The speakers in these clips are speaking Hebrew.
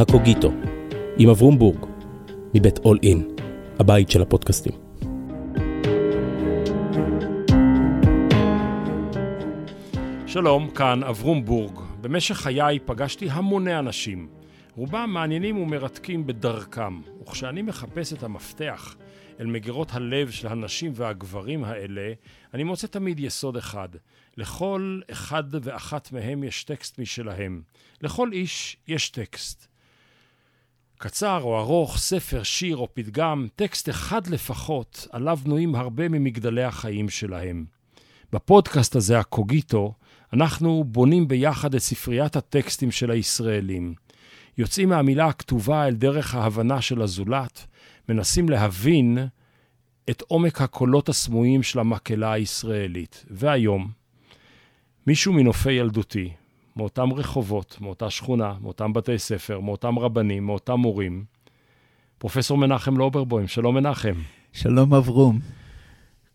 הקוגיטו, עם אברום בורג, מבית אול אין, הבית של הפודקאסטים. שלום, כאן אברום בורג. במשך חיי פגשתי המוני אנשים. רובם מעניינים ומרתקים בדרכם, וכשאני מחפש את המפתח אל מגירות הלב של הנשים והגברים האלה, אני מוצא תמיד יסוד אחד. לכל אחד ואחת מהם יש טקסט משלהם. לכל איש יש טקסט. קצר או ארוך, ספר, שיר או פתגם, טקסט אחד לפחות, עליו בנויים הרבה ממגדלי החיים שלהם. בפודקאסט הזה, הקוגיטו, אנחנו בונים ביחד את ספריית הטקסטים של הישראלים. יוצאים מהמילה הכתובה אל דרך ההבנה של הזולת, מנסים להבין את עומק הקולות הסמויים של המקהלה הישראלית. והיום, מישהו מנופי ילדותי, מאותם רחובות, מאותה שכונה, מאותם בתי ספר, מאותם רבנים, מאותם מורים, פרופסור מנחם לוברבוים. שלום מנחם. שלום אברום.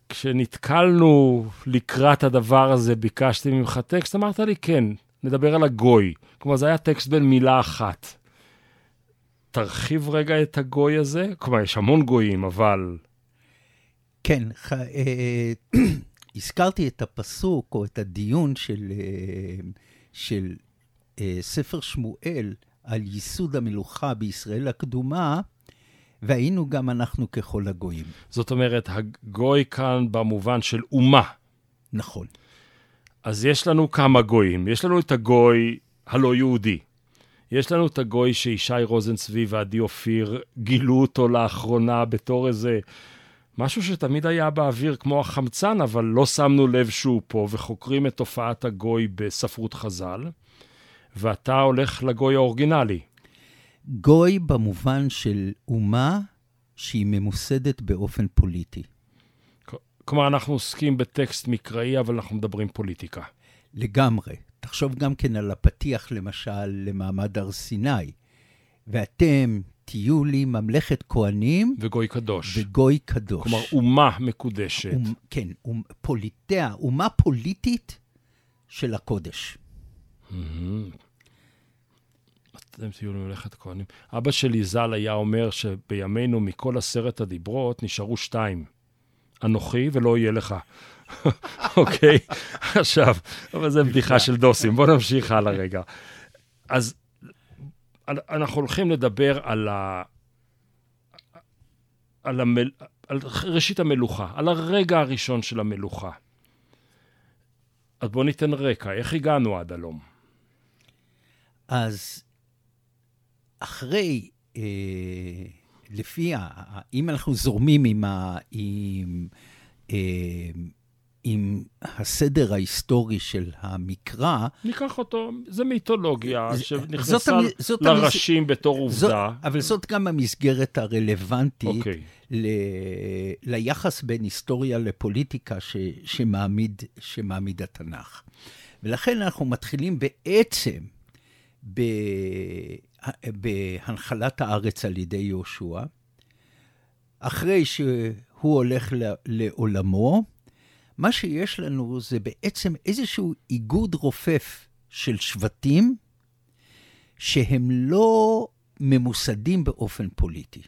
כשנתקלנו לקראת הדבר הזה, ביקשתי ממך טקסט, אמרת לי, כן, נדבר על הגוי. כלומר, זה היה טקסט בין מילה אחת. תרחיב רגע את הגוי הזה. כלומר, יש המון גויים, אבל... כן, ח... אה, הזכרתי את הפסוק או את הדיון של, אה, של אה, ספר שמואל על ייסוד המלוכה בישראל הקדומה, והיינו גם אנחנו ככל הגויים. זאת אומרת, הגוי כאן במובן של אומה. נכון. אז יש לנו כמה גויים. יש לנו את הגוי הלא יהודי. יש לנו את הגוי שישי רוזנצבי ועדי אופיר גילו אותו לאחרונה בתור איזה משהו שתמיד היה באוויר כמו החמצן, אבל לא שמנו לב שהוא פה, וחוקרים את תופעת הגוי בספרות חז"ל, ואתה הולך לגוי האורגינלי. גוי במובן של אומה שהיא ממוסדת באופן פוליטי. כלומר, אנחנו עוסקים בטקסט מקראי, אבל אנחנו מדברים פוליטיקה. לגמרי. תחשוב גם כן על הפתיח, למשל, למעמד הר סיני. ואתם תהיו לי ממלכת כהנים. וגוי קדוש. וגוי קדוש. כלומר, אומה מקודשת. אומ, כן, אומ, פוליטאה, אומה פוליטית של הקודש. אתם תהיו למלאכת כהנים. אבא שלי ז"ל היה אומר שבימינו מכל עשרת הדיברות נשארו שתיים. אנוכי ולא יהיה לך. אוקיי? עכשיו, אבל זו בדיחה של דוסים. בואו נמשיך הלאה רגע. אז אנחנו הולכים לדבר על, ה... על, המל... על ראשית המלוכה, על הרגע הראשון של המלוכה. אז בואו ניתן רקע, איך הגענו עד הלום? אז אחרי, אה, לפי, ה... אם אנחנו זורמים עם, ה... עם אה, עם הסדר ההיסטורי של המקרא... ניקח אותו, זה מיתולוגיה שנכנסה לראשים המס... בתור עובדה. זאת, אבל זאת גם המסגרת הרלוונטית okay. אוקיי. ל... ליחס בין היסטוריה לפוליטיקה ש... שמעמיד, שמעמיד התנ"ך. ולכן אנחנו מתחילים בעצם ב... בהנחלת הארץ על ידי יהושע, אחרי שהוא הולך לעולמו, מה שיש לנו זה בעצם איזשהו איגוד רופף של שבטים שהם לא ממוסדים באופן פוליטי.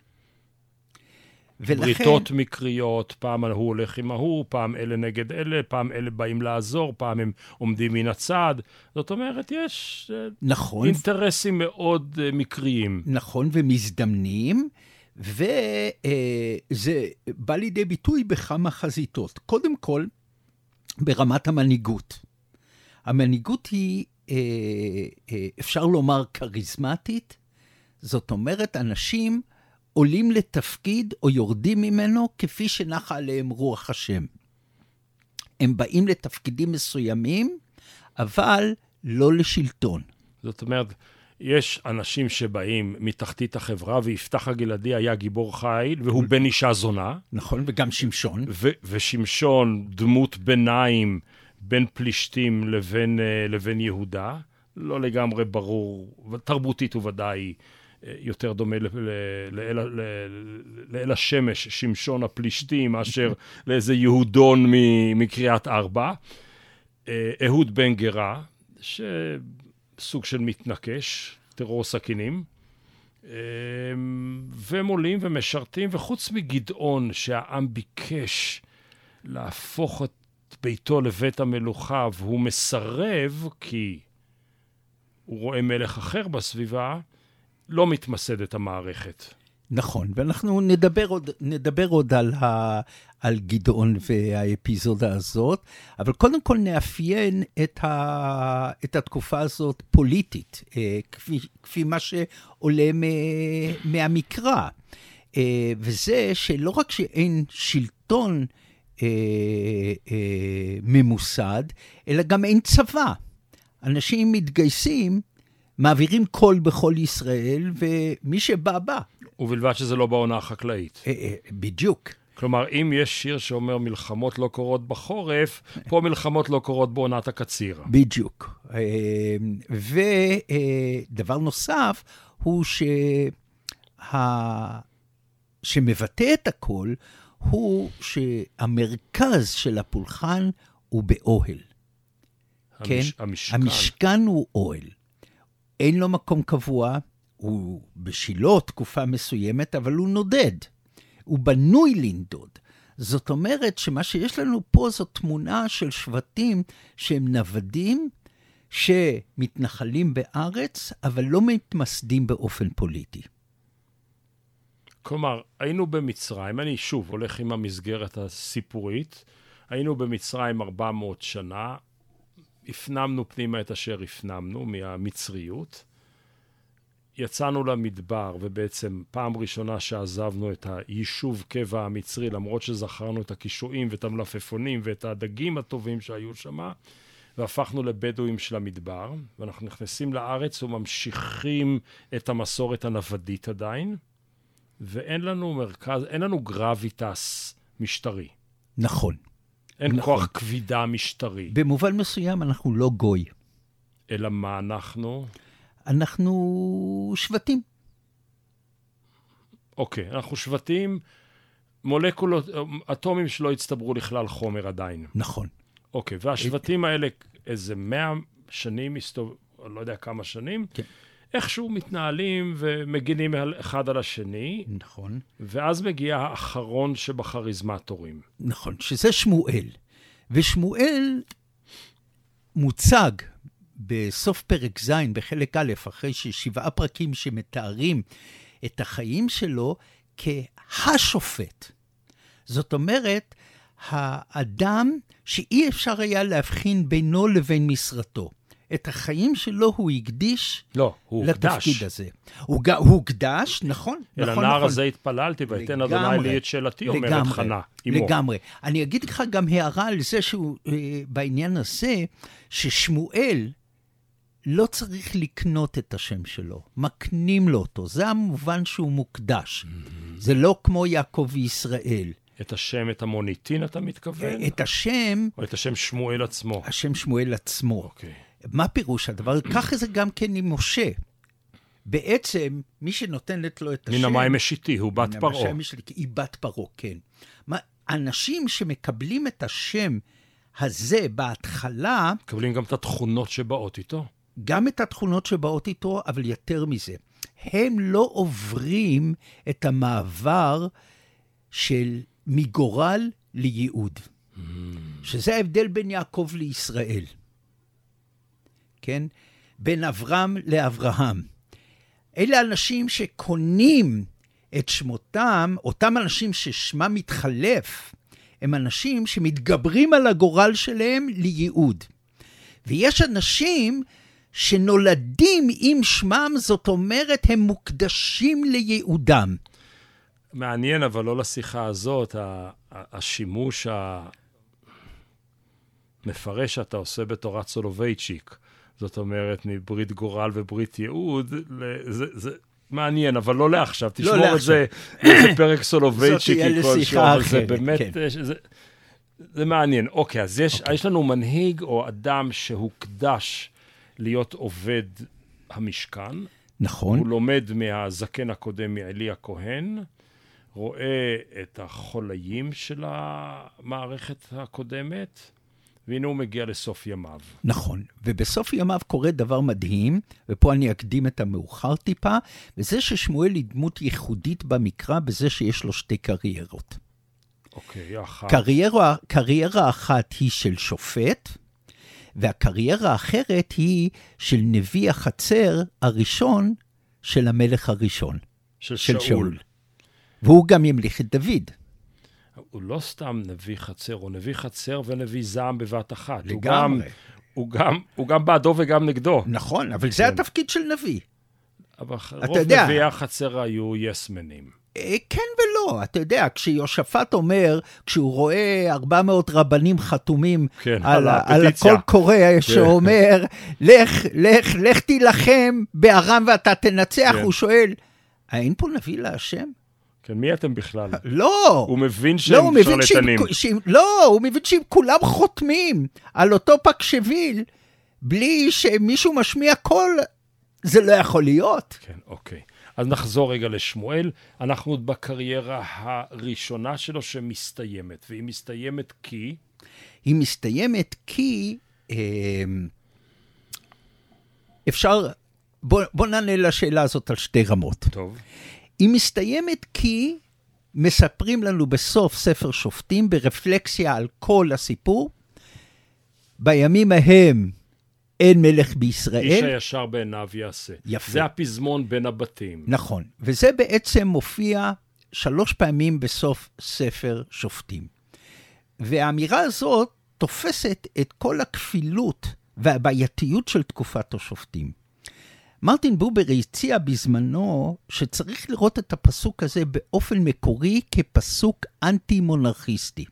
ולכן... בריתות מקריות, פעם הוא הולך עם ההוא, פעם אלה נגד אלה, פעם אלה באים לעזור, פעם הם עומדים מן הצד. זאת אומרת, יש אה, נכון. אינטרסים מאוד uh, מקריים. נכון, ומזדמנים. וזה uh, בא לידי ביטוי בכמה חזיתות. קודם כל, ברמת המנהיגות. המנהיגות היא, אה, אה, אפשר לומר, כריזמטית, זאת אומרת, אנשים עולים לתפקיד או יורדים ממנו כפי שנחה עליהם רוח השם. הם באים לתפקידים מסוימים, אבל לא לשלטון. זאת אומרת, יש אנשים שבאים מתחתית החברה, ויפתח הגלעדי היה גיבור חיל, והוא בן אישה זונה. נכון, וגם שמשון. ו- ושמשון, דמות ביניים בין פלישתים לבין, uh, לבין יהודה. לא לגמרי ברור, תרבותית הוא ודאי אה, יותר דומה לאל השמש, שמשון הפלישתים, מאשר לאיזה יהודון מקריאת ארבע. אה, אהוד בן גרה, ש... סוג של מתנקש, טרור סכינים. והם עולים ומשרתים, וחוץ מגדעון, שהעם ביקש להפוך את ביתו לבית המלוכה, והוא מסרב כי הוא רואה מלך אחר בסביבה, לא מתמסדת המערכת. נכון, ואנחנו נדבר עוד, נדבר עוד על, ה, על גדעון והאפיזודה הזאת, אבל קודם כל נאפיין את, ה, את התקופה הזאת פוליטית, אה, כפי, כפי מה שעולה מ, מהמקרא. אה, וזה שלא רק שאין שלטון אה, ממוסד, אלא גם אין צבא. אנשים מתגייסים, מעבירים קול בכל ישראל, ומי שבא, בא. ובלבד שזה לא בעונה החקלאית. בדיוק. כלומר, אם יש שיר שאומר מלחמות לא קורות בחורף, פה מלחמות לא קורות בעונת הקציר. בדיוק. אה, ודבר נוסף הוא שה... שמבטא את הכל, הוא שהמרכז של הפולחן הוא באוהל. המש... כן? המשכן. המשכן הוא אוהל. אין לו מקום קבוע, הוא בשילו תקופה מסוימת, אבל הוא נודד. הוא בנוי לנדוד. זאת אומרת שמה שיש לנו פה זו תמונה של שבטים שהם נוודים, שמתנחלים בארץ, אבל לא מתמסדים באופן פוליטי. כלומר, היינו במצרים, אני שוב הולך עם המסגרת הסיפורית, היינו במצרים 400 שנה, הפנמנו פנימה את אשר הפנמנו מהמצריות. יצאנו למדבר, ובעצם פעם ראשונה שעזבנו את היישוב קבע המצרי, למרות שזכרנו את הקישואים ואת המלפפונים ואת הדגים הטובים שהיו שם, והפכנו לבדואים של המדבר, ואנחנו נכנסים לארץ וממשיכים את המסורת הנוודית עדיין, ואין לנו מרכז, אין לנו גרביטס משטרי. נכון. אין נכון. כוח כבידה משטרי. במובן מסוים אנחנו לא גוי. אלא מה אנחנו? אנחנו שבטים. אוקיי, אנחנו שבטים, מולקולות, אטומים שלא הצטברו לכלל חומר עדיין. נכון. אוקיי, והשבטים האלה, איזה מאה שנים, מסתוב... לא יודע כמה שנים, כן. איכשהו מתנהלים ומגינים אחד על השני, נכון. ואז מגיע האחרון שבכריזמטורים. נכון, שזה שמואל. ושמואל מוצג בסוף פרק ז', בחלק א', אחרי ששבעה פרקים שמתארים את החיים שלו, כהשופט. זאת אומרת, האדם שאי אפשר היה להבחין בינו לבין משרתו. את החיים שלו הוא הקדיש לא, הוא לתפקיד הוקדש. הזה. הוא ג- הוא הוקדש, נכון, אל נכון, הנער נכון. הזה התפללתי, ויתן אדוני לי את שאלתי, אומרת חנה, אמו. לגמרי. אני אגיד לך גם הערה על זה שהוא, אה, בעניין הזה, ששמואל לא צריך לקנות את השם שלו, מקנים לו אותו. זה המובן שהוא מוקדש. זה לא כמו יעקב וישראל. את השם, את המוניטין אתה מתכוון? את השם, או את השם שמואל עצמו? השם שמואל עצמו. אוקיי. מה פירוש הדבר? ככה זה גם כן עם משה. בעצם, מי שנותנת לו את השם... מן המים משיתי, הוא בת פרעה. היא בת פרעה, כן. מה, אנשים שמקבלים את השם הזה בהתחלה, מקבלים גם את התכונות שבאות איתו. גם את התכונות שבאות איתו, אבל יותר מזה, הם לא עוברים את המעבר של מגורל לייעוד. שזה ההבדל בין יעקב לישראל. כן? בין אברהם לאברהם. אלה אנשים שקונים את שמותם, אותם אנשים ששמם מתחלף, הם אנשים שמתגברים על הגורל שלהם לייעוד. ויש אנשים שנולדים עם שמם, זאת אומרת, הם מוקדשים לייעודם. מעניין, אבל לא לשיחה הזאת, השימוש המפרש שאתה עושה בתורת סולובייצ'יק, זאת אומרת, מברית גורל וברית ייעוד, זה, זה מעניין, אבל לא לעכשיו, תשמור את לעכשיו. זה לאיזה פרק סולובייצ'יקי כלשהו, אבל זה באמת, כן. אה, זה, זה מעניין. אוקיי, אז יש, יש לנו מנהיג או אדם שהוקדש להיות עובד המשכן, נכון? הוא לומד מהזקן הקודם, מעלי הכהן, רואה את החוליים של המערכת הקודמת, והנה הוא מגיע לסוף ימיו. נכון, ובסוף ימיו קורה דבר מדהים, ופה אני אקדים את המאוחר טיפה, וזה ששמואל היא דמות ייחודית במקרא בזה שיש לו שתי קריירות. אוקיי, אחת. קריירה, קריירה אחת היא של שופט, והקריירה האחרת היא של נביא החצר הראשון של המלך הראשון, של, של שאול. שאול. והוא גם ימליך את דוד. הוא לא סתם נביא חצר, הוא נביא חצר ונביא זעם בבת אחת. הוא גם, לגמרי. הוא גם, הוא גם בעדו וגם נגדו. נכון, אבל זה כן. התפקיד של נביא. אבל רוב יודע- נביאי החצר היו יסמנים. אה, כן ולא, אתה יודע, כשיושפט אומר, כשהוא רואה 400 רבנים חתומים כן, על, על. הקול קורא שאומר, לך, לך, לך תילחם בארם ואתה תנצח, כן. הוא שואל, האין פה נביא להשם? כן, מי אתם בכלל? לא. הוא מבין לא, שהם שאם, שרלטנים. שאם, לא, הוא מבין שאם כולם חותמים על אותו פקשוויל, בלי שמישהו משמיע קול, זה לא יכול להיות. כן, אוקיי. אז נחזור רגע לשמואל. אנחנו עוד בקריירה הראשונה שלו שמסתיימת, והיא מסתיימת כי... היא מסתיימת כי אה, אפשר, בוא, בוא נענה לשאלה הזאת על שתי רמות. טוב. היא מסתיימת כי מספרים לנו בסוף ספר שופטים, ברפלקסיה על כל הסיפור, בימים ההם אין מלך איש בישראל. הישר בעיניו יעשה. יפה. זה הפזמון בין הבתים. נכון, וזה בעצם מופיע שלוש פעמים בסוף ספר שופטים. והאמירה הזאת תופסת את כל הכפילות והבעייתיות של תקופת השופטים. מרטין בובר הציע בזמנו שצריך לראות את הפסוק הזה באופן מקורי כפסוק אנטי-מונרכיסטי.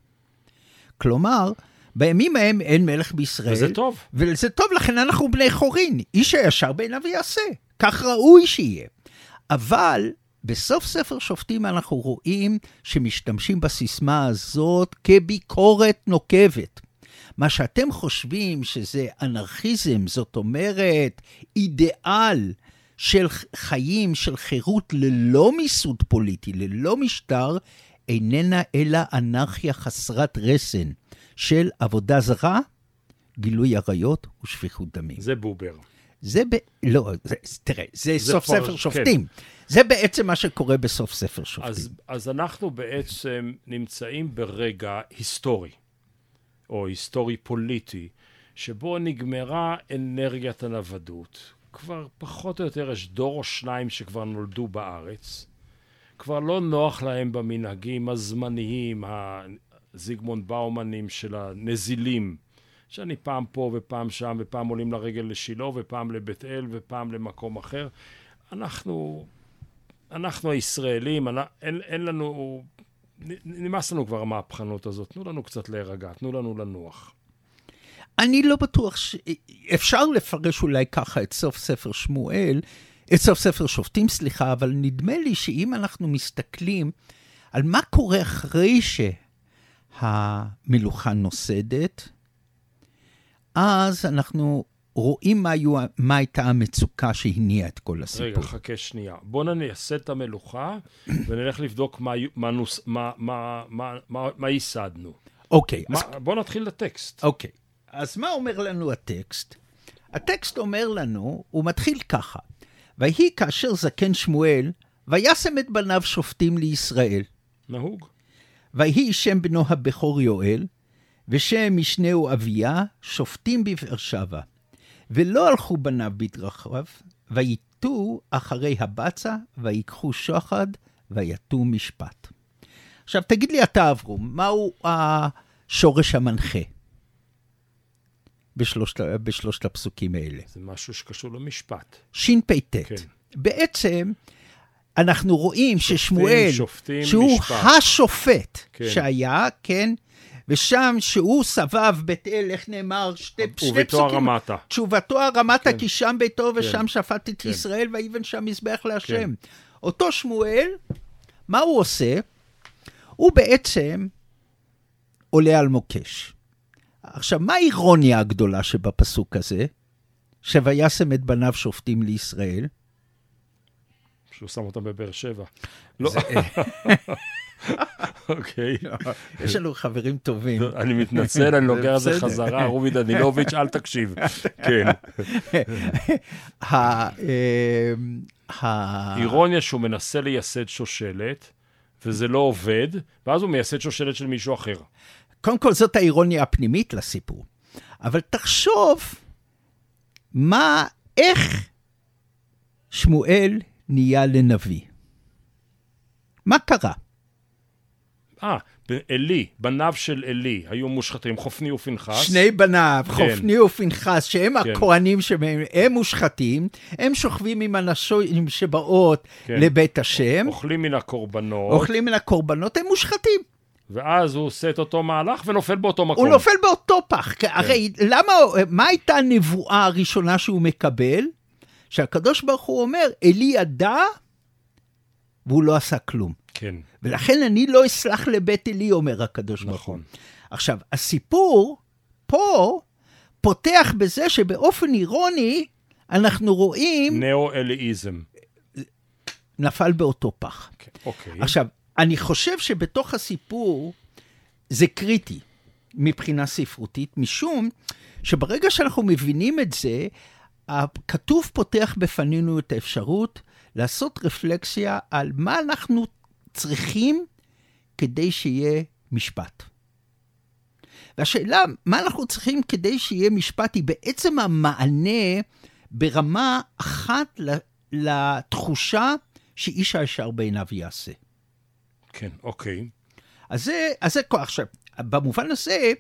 כלומר, בימים ההם אין מלך בישראל. וזה טוב. וזה טוב, לכן אנחנו בני חורין. איש הישר בעיניו יעשה. כך ראוי שיהיה. אבל בסוף ספר שופטים אנחנו רואים שמשתמשים בסיסמה הזאת כביקורת נוקבת. מה שאתם חושבים שזה אנרכיזם, זאת אומרת, אידיאל של חיים, של חירות ללא מיסוד פוליטי, ללא משטר, איננה אלא אנרכיה חסרת רסן של עבודה זרה, גילוי עריות ושפיכות דמים. זה בובר. זה ב... לא, זה, תראה, זה, זה סוף כבר- ספר כן. שופטים. זה בעצם מה שקורה בסוף ספר שופטים. אז, אז אנחנו בעצם נמצאים ברגע היסטורי, או היסטורי פוליטי, שבו נגמרה אנרגיית הנוודות. כבר פחות או יותר יש דור או שניים שכבר נולדו בארץ. כבר לא נוח להם במנהגים הזמניים, הזיגמונד באומנים של הנזילים, שאני פעם פה ופעם שם, ופעם עולים לרגל לשילה, ופעם לבית אל, ופעם למקום אחר. אנחנו אנחנו הישראלים, אין, אין לנו, נמאס לנו כבר המהפכנות הזאת, תנו לנו קצת להירגע, תנו לנו לנוח. אני לא בטוח ש... אפשר לפרש אולי ככה את סוף ספר שמואל, את סוף ספר שופטים, סליחה, אבל נדמה לי שאם אנחנו מסתכלים על מה קורה אחרי שהמלוכה נוסדת, אז אנחנו רואים מה, היו, מה הייתה המצוקה שהניעה את כל הסיפור. רגע, חכה שנייה. בואו נייסד את המלוכה ונלך לבדוק מה, מה, נוס, מה, מה, מה, מה, מה ייסדנו. אוקיי, אז מה, בואו נתחיל לטקסט. אוקיי, אז מה אומר לנו הטקסט? הטקסט אומר לנו, הוא מתחיל ככה: ויהי כאשר זקן שמואל, וישם את בניו שופטים לישראל. נהוג. ויהי שם בנו הבכור יואל, ושם משנהו אביה, שופטים בבאר שבע. ולא הלכו בניו בדרכיו, ויטו אחרי הבצע, ויקחו שוחד, ויטו משפט. עכשיו, תגיד לי אתה, אברום, מהו השורש המנחה בשלושת, בשלושת הפסוקים האלה? זה משהו שקשור למשפט. שפ"ט. כן. בעצם, אנחנו רואים ששמואל, שופטים, שהוא משפט. השופט כן. שהיה, כן, ושם שהוא סבב בית אל, איך נאמר? שתי, ובתואר פסוקים. רמתה. תשובתו הרמתה, כן. כי שם ביתו ושם כן. שפט את כן. ישראל, ויבן שם מזבח להשם. אותו שמואל, מה הוא עושה? הוא בעצם עולה על מוקש. עכשיו, מה האירוניה הגדולה שבפסוק הזה? שוישם את בניו שופטים לישראל. שהוא שם אותם בבאר שבע. לא, אוקיי. יש לנו חברים טובים. אני מתנצל, אני לוקח את זה. חזרה, רובי דנילוביץ', אל תקשיב. כן. ה- אמ, ה- אירוניה שהוא מנסה לייסד שושלת, וזה לא עובד, ואז הוא מייסד שושלת של מישהו אחר. קודם כל, זאת האירוניה הפנימית לסיפור. אבל תחשוב מה, איך שמואל נהיה לנביא. מה קרה? אה, עלי, בניו של עלי, היו מושחתים, חופני ופנחס. שני בניו, חופני ופנחס, שהם כן. הכהנים שמהם, הם מושחתים, הם שוכבים עם הנשים שבאות כן. לבית השם, אוכלים מן הקורבנות, אוכלים מן הקורבנות, הם מושחתים. ואז הוא עושה את אותו מהלך ונופל באותו מקום. הוא נופל באותו פח. כן. הרי למה, מה הייתה הנבואה הראשונה שהוא מקבל? שהקדוש ברוך הוא אומר, אלי ידע, והוא לא עשה כלום. כן, ולכן אני לא אסלח לבית אלי, אומר הקדוש ברוך הוא. נכון. עכשיו, הסיפור פה פותח בזה שבאופן אירוני, אנחנו רואים, נאו-אלאיזם. נפל באותו פח. כן, אוקיי. עכשיו, אני חושב שבתוך הסיפור זה קריטי מבחינה ספרותית, משום שברגע שאנחנו מבינים את זה, הכתוב פותח בפנינו את האפשרות לעשות רפלקסיה על מה אנחנו צריכים כדי שיהיה משפט. והשאלה, מה אנחנו צריכים כדי שיהיה משפט, היא בעצם המענה ברמה אחת לתחושה שאיש הישר בעיניו יעשה. כן, אוקיי. אז זה, אז זה כוח. עכשיו, במובן הזה,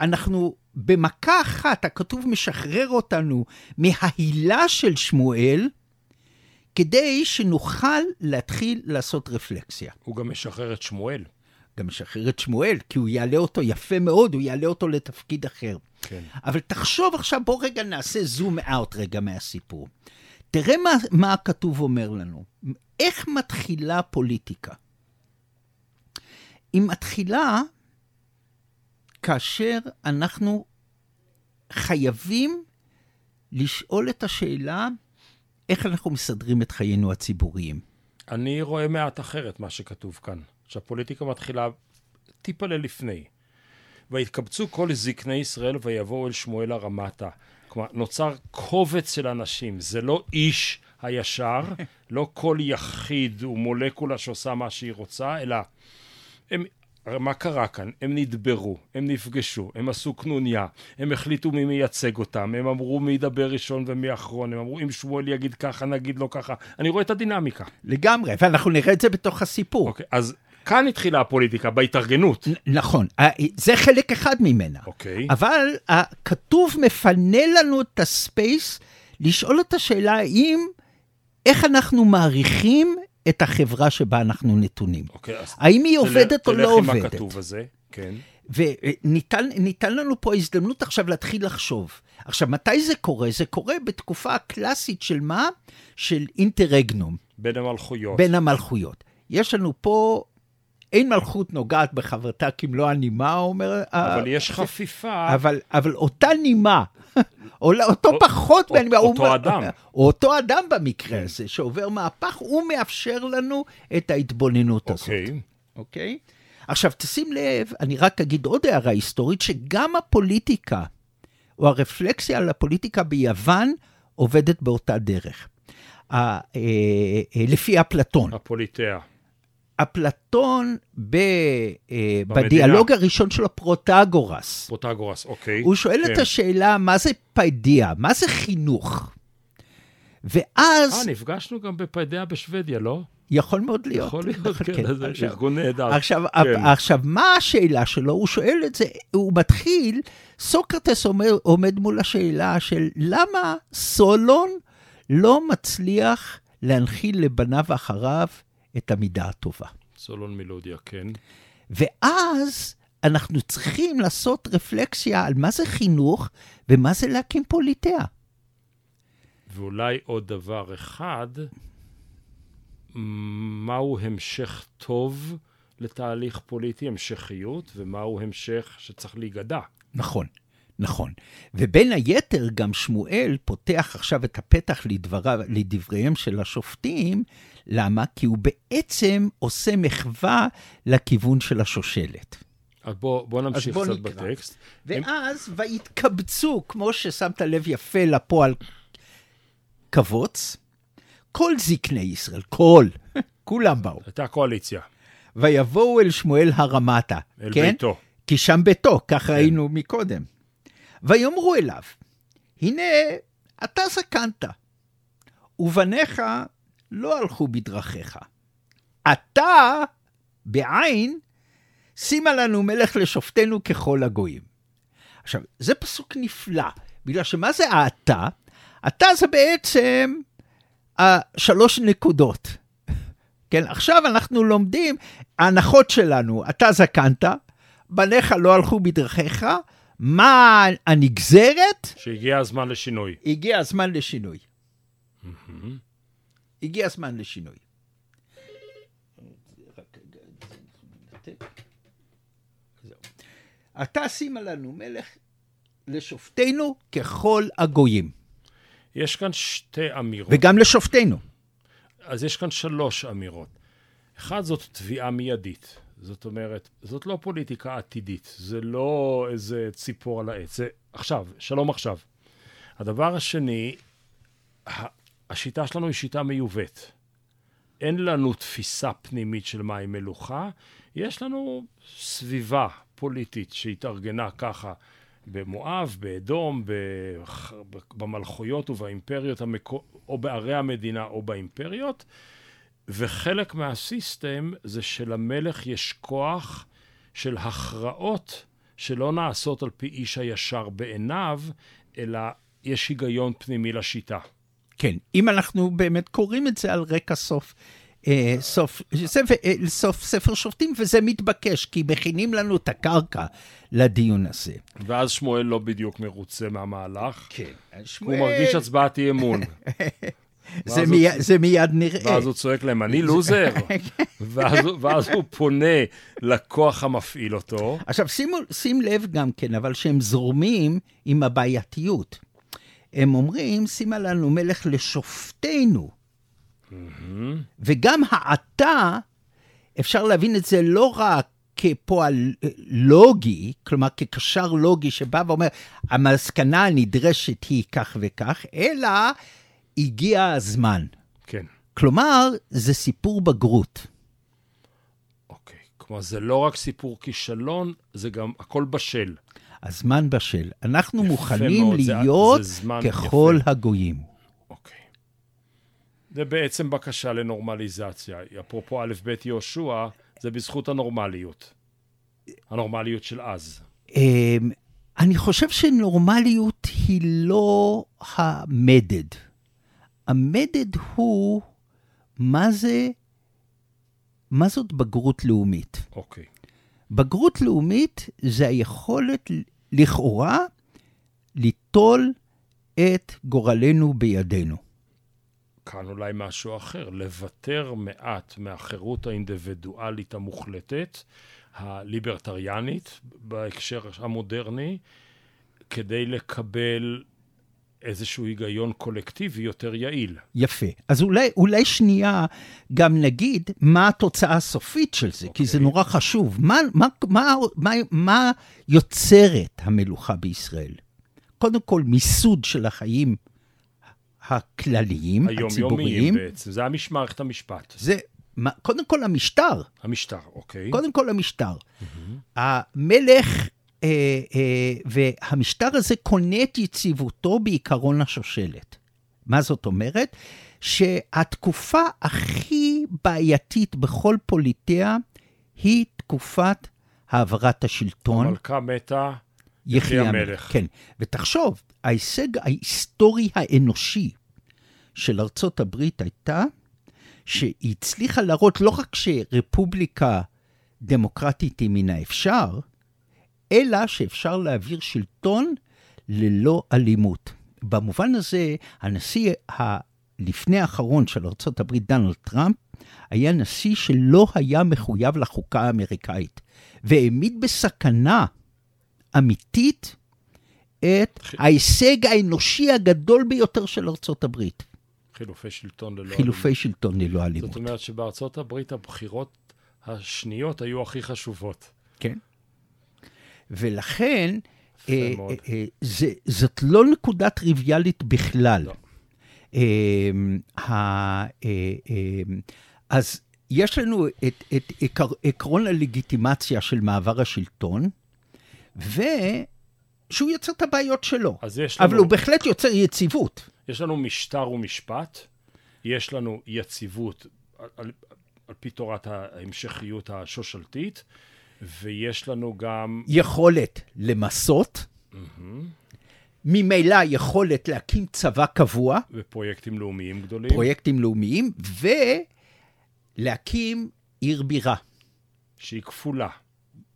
אנחנו במכה אחת, הכתוב משחרר אותנו מההילה של שמואל, כדי שנוכל להתחיל לעשות רפלקסיה. הוא גם משחרר את שמואל. גם משחרר את שמואל, כי הוא יעלה אותו יפה מאוד, הוא יעלה אותו לתפקיד אחר. כן. אבל תחשוב עכשיו, בוא רגע נעשה זום אאוט רגע מהסיפור. תראה מה, מה הכתוב אומר לנו. איך מתחילה פוליטיקה? היא מתחילה כאשר אנחנו חייבים לשאול את השאלה איך אנחנו מסדרים את חיינו הציבוריים. אני רואה מעט אחרת מה שכתוב כאן. שהפוליטיקה מתחילה טיפה ללפני. ויתקבצו כל זקני ישראל ויבואו אל שמואל הרמתה. כלומר, נוצר קובץ של אנשים. זה לא איש הישר, לא כל יחיד ומולקולה שעושה מה שהיא רוצה, אלא הם, מה קרה כאן? הם נדברו, הם נפגשו, הם עשו קנוניה, הם החליטו מי מייצג אותם, הם אמרו מי ידבר ראשון ומי אחרון, הם אמרו אם שמואל יגיד ככה, נגיד לו ככה. אני רואה את הדינמיקה. לגמרי, ואנחנו נראה את זה בתוך הסיפור. אוקיי, אז כאן התחילה הפוליטיקה, בהתארגנות. נכון, אה, זה חלק אחד ממנה. אוקיי. אבל הכתוב מפנה לנו את הספייס לשאול את השאלה האם, איך אנחנו מעריכים את החברה שבה אנחנו נתונים. אוקיי, אז האם היא עובדת או לא תלך עם עובדת? הכתוב הזה, כן. וניתן ניתן לנו פה הזדמנות עכשיו להתחיל לחשוב. עכשיו, מתי זה קורה? זה קורה בתקופה הקלאסית של מה? של אינטרגנום, בין המלכויות. בין המלכויות. יש לנו פה, אין מלכות נוגעת בחברתה כמלוא הנימה, אומר... ה- אבל יש חפיפה. אבל, אבל אותה נימה, או לא- אותו או- פחות, אותו אדם. או אותו אדם במקרה הזה, שעובר מהפך, הוא מאפשר לנו את ההתבוננות הזאת. אוקיי. אוקיי? עכשיו, תשים לב, אני רק אגיד עוד הערה היסטורית, שגם הפוליטיקה, או הרפלקסיה על הפוליטיקה ביוון, עובדת באותה דרך. ה- אה, אה, לפי אפלטון. הפוליטאה. אפלטון ב, אה, במדינה. בדיאלוג הראשון שלו, פרוטגורס, פרוטגורס, אוקיי. הוא שואל כן. את השאלה, מה זה פיידיה? מה זה חינוך? ואז, אה, נפגשנו גם בפיידאה בשוודיה, לא? יכול מאוד להיות. יכול להיות, נכון, כן, זה עכשיו- ארגון נהדר. עכשיו, כן. עכשיו, מה השאלה שלו? הוא שואל את זה, הוא מתחיל, סוקרטס עומד, עומד מול השאלה של למה סולון לא מצליח להנחיל לבניו אחריו את המידה הטובה. סולון מילודיה, כן. ואז אנחנו צריכים לעשות רפלקסיה על מה זה חינוך ומה זה להקים פוליטאה. ואולי עוד דבר אחד, מהו המשך טוב לתהליך פוליטי, המשכיות, ומהו המשך שצריך להיגדע. נכון, נכון. ובין היתר, גם שמואל פותח עכשיו את הפתח לדבריו, לדבריהם של השופטים. למה? כי הוא בעצם עושה מחווה לכיוון של השושלת. אז בוא, בוא נמשיך בוא קצת נקרא. בטקסט. ואז, ויתקבצו, כמו ששמת לב יפה לפועל קבוץ, כל זקני ישראל, כל, כולם באו. הייתה קואליציה, ויבואו אל שמואל הרמתה, אל כן? ביתו. כי שם ביתו, כך ראינו מקודם. ויאמרו אליו, הנה, אתה זקנת, ובניך לא הלכו בדרכיך. אתה, בעין, שימה לנו מלך לשופטנו ככל הגויים. עכשיו, זה פסוק נפלא, בגלל שמה זה האתה? אתה זה בעצם השלוש נקודות. כן, עכשיו אנחנו לומדים, ההנחות שלנו, אתה זקנת, בניך לא הלכו בדרכיך, מה הנגזרת? שהגיע הזמן לשינוי. הגיע הזמן לשינוי. הגיע הזמן לשינוי. אתה שימה לנו מלך לשופטנו ככל הגויים, יש כאן שתי אמירות. וגם לשופטנו. אז יש כאן שלוש אמירות. אחד, זאת תביעה מיידית. זאת אומרת, זאת לא פוליטיקה עתידית, זה לא איזה ציפור על העץ, זה עכשיו, שלום עכשיו. הדבר השני, השיטה שלנו היא שיטה מיובאת. אין לנו תפיסה פנימית של מהי מלוכה, יש לנו סביבה פוליטית שהתארגנה ככה במואב, באדום, במלכויות ובאימפריות, המקו... או בערי המדינה או באימפריות, וחלק מהסיסטם זה שלמלך יש כוח של הכרעות שלא נעשות על פי איש הישר בעיניו, אלא יש היגיון פנימי לשיטה. כן, אם אנחנו באמת קוראים את זה על רקע סוף, אה, סוף, זה, אה, סוף ספר שופטים, וזה מתבקש, כי מכינים לנו את הקרקע לדיון הזה. ואז שמואל לא בדיוק מרוצה מהמהלך. כן, הוא מרגיש הצבעת אי אמון. זה, ואז הוא- זה מיד נראה. ואז הוא צועק להם, אני לוזר. ואז, הוא- ואז הוא פונה לכוח המפעיל אותו. עכשיו, שימו, שים לב גם כן, אבל שהם זורמים עם הבעייתיות. הם אומרים, שימה לנו מלך לשופטנו. וגם העתה, אפשר להבין את זה לא רק כפועל לוגי, כלומר כקשר לוגי שבא ואומר, המסקנה הנדרשת היא כך וכך, אלא הגיע הזמן. כן, כלומר, זה סיפור בגרות. אוקיי. כלומר, זה לא רק סיפור כישלון, זה גם הכל בשל. הזמן בשל. אנחנו מוכנים מאוד, זה- להיות זה זמן ככל יפה. הגויים. אוקיי. זה בעצם בקשה לנורמליזציה. אפרופו א' ב' יהושע, זה בזכות הנורמליות. הנורמליות של אז. אמ, אני חושב שנורמליות היא לא המדד. המדד הוא מה זה, מה זאת בגרות לאומית. אוקיי. בגרות לאומית זה היכולת לכאורה ליטול את גורלנו בידינו. כאן אולי משהו אחר, לוותר מעט מהחירות האינדיבידואלית המוחלטת, הליברטריאנית, בהקשר המודרני, כדי לקבל איזשהו היגיון קולקטיבי יותר יעיל. יפה. אז אולי, אולי שנייה גם נגיד מה התוצאה הסופית של זה, okay. כי זה אוקיי. נורא חשוב. מה, מה, מה, מה, מה יוצרת המלוכה בישראל? קודם כל, מיסוד של החיים הכלליים, היומיומיים הציבוריים. בעצם, זה היה מש- מערכת המשפט. זה, מה- קודם כל המשטר. המשטר, אוקיי. קודם כל המשטר. המלך, אה, אה, והמשטר הזה קונה את יציבותו בעיקרון השושלת. מה זאת אומרת? שהתקופה הכי בעייתית בכל פוליטיה היא תקופת העברת השלטון. המלכה מתה, יחי המלך. המלך. כן, ותחשוב, ההישג ההיסטורי האנושי של ארצות הברית הייתה שהיא הצליחה להראות לא רק שרפובליקה דמוקרטית היא מן האפשר, אלא שאפשר להעביר שלטון ללא אלימות. במובן הזה, הנשיא הלפני האחרון של הברית, דונלד טראמפ, היה נשיא שלא היה מחויב לחוקה האמריקאית, והעמיד בסכנה אמיתית את ההישג האנושי הגדול ביותר של ארצות הברית. חילופי שלטון ללא אלימות. חילופי שלטון ללא אלימות. זאת אומרת שבארצות הברית הבחירות השניות היו הכי חשובות. כן. ולכן, אה. אה, אה, זה, זאת לא נקודה טריוויאלית בכלל. לא. אה, ה- אה, אה, אז יש לנו את, את עקר, עקרון הלגיטימציה של מעבר השלטון, ושהוא יוצר את הבעיות שלו. לנו, אבל הוא בהחלט יוצר יציבות. יש לנו משטר ומשפט, יש לנו יציבות על, על, על פי תורת ההמשכיות השושלתית, ויש לנו גם... יכולת למסות, ממילא יכולת להקים צבא קבוע, ופרויקטים לאומיים גדולים. פרויקטים לאומיים, ולהקים עיר בירה, שהיא כפולה.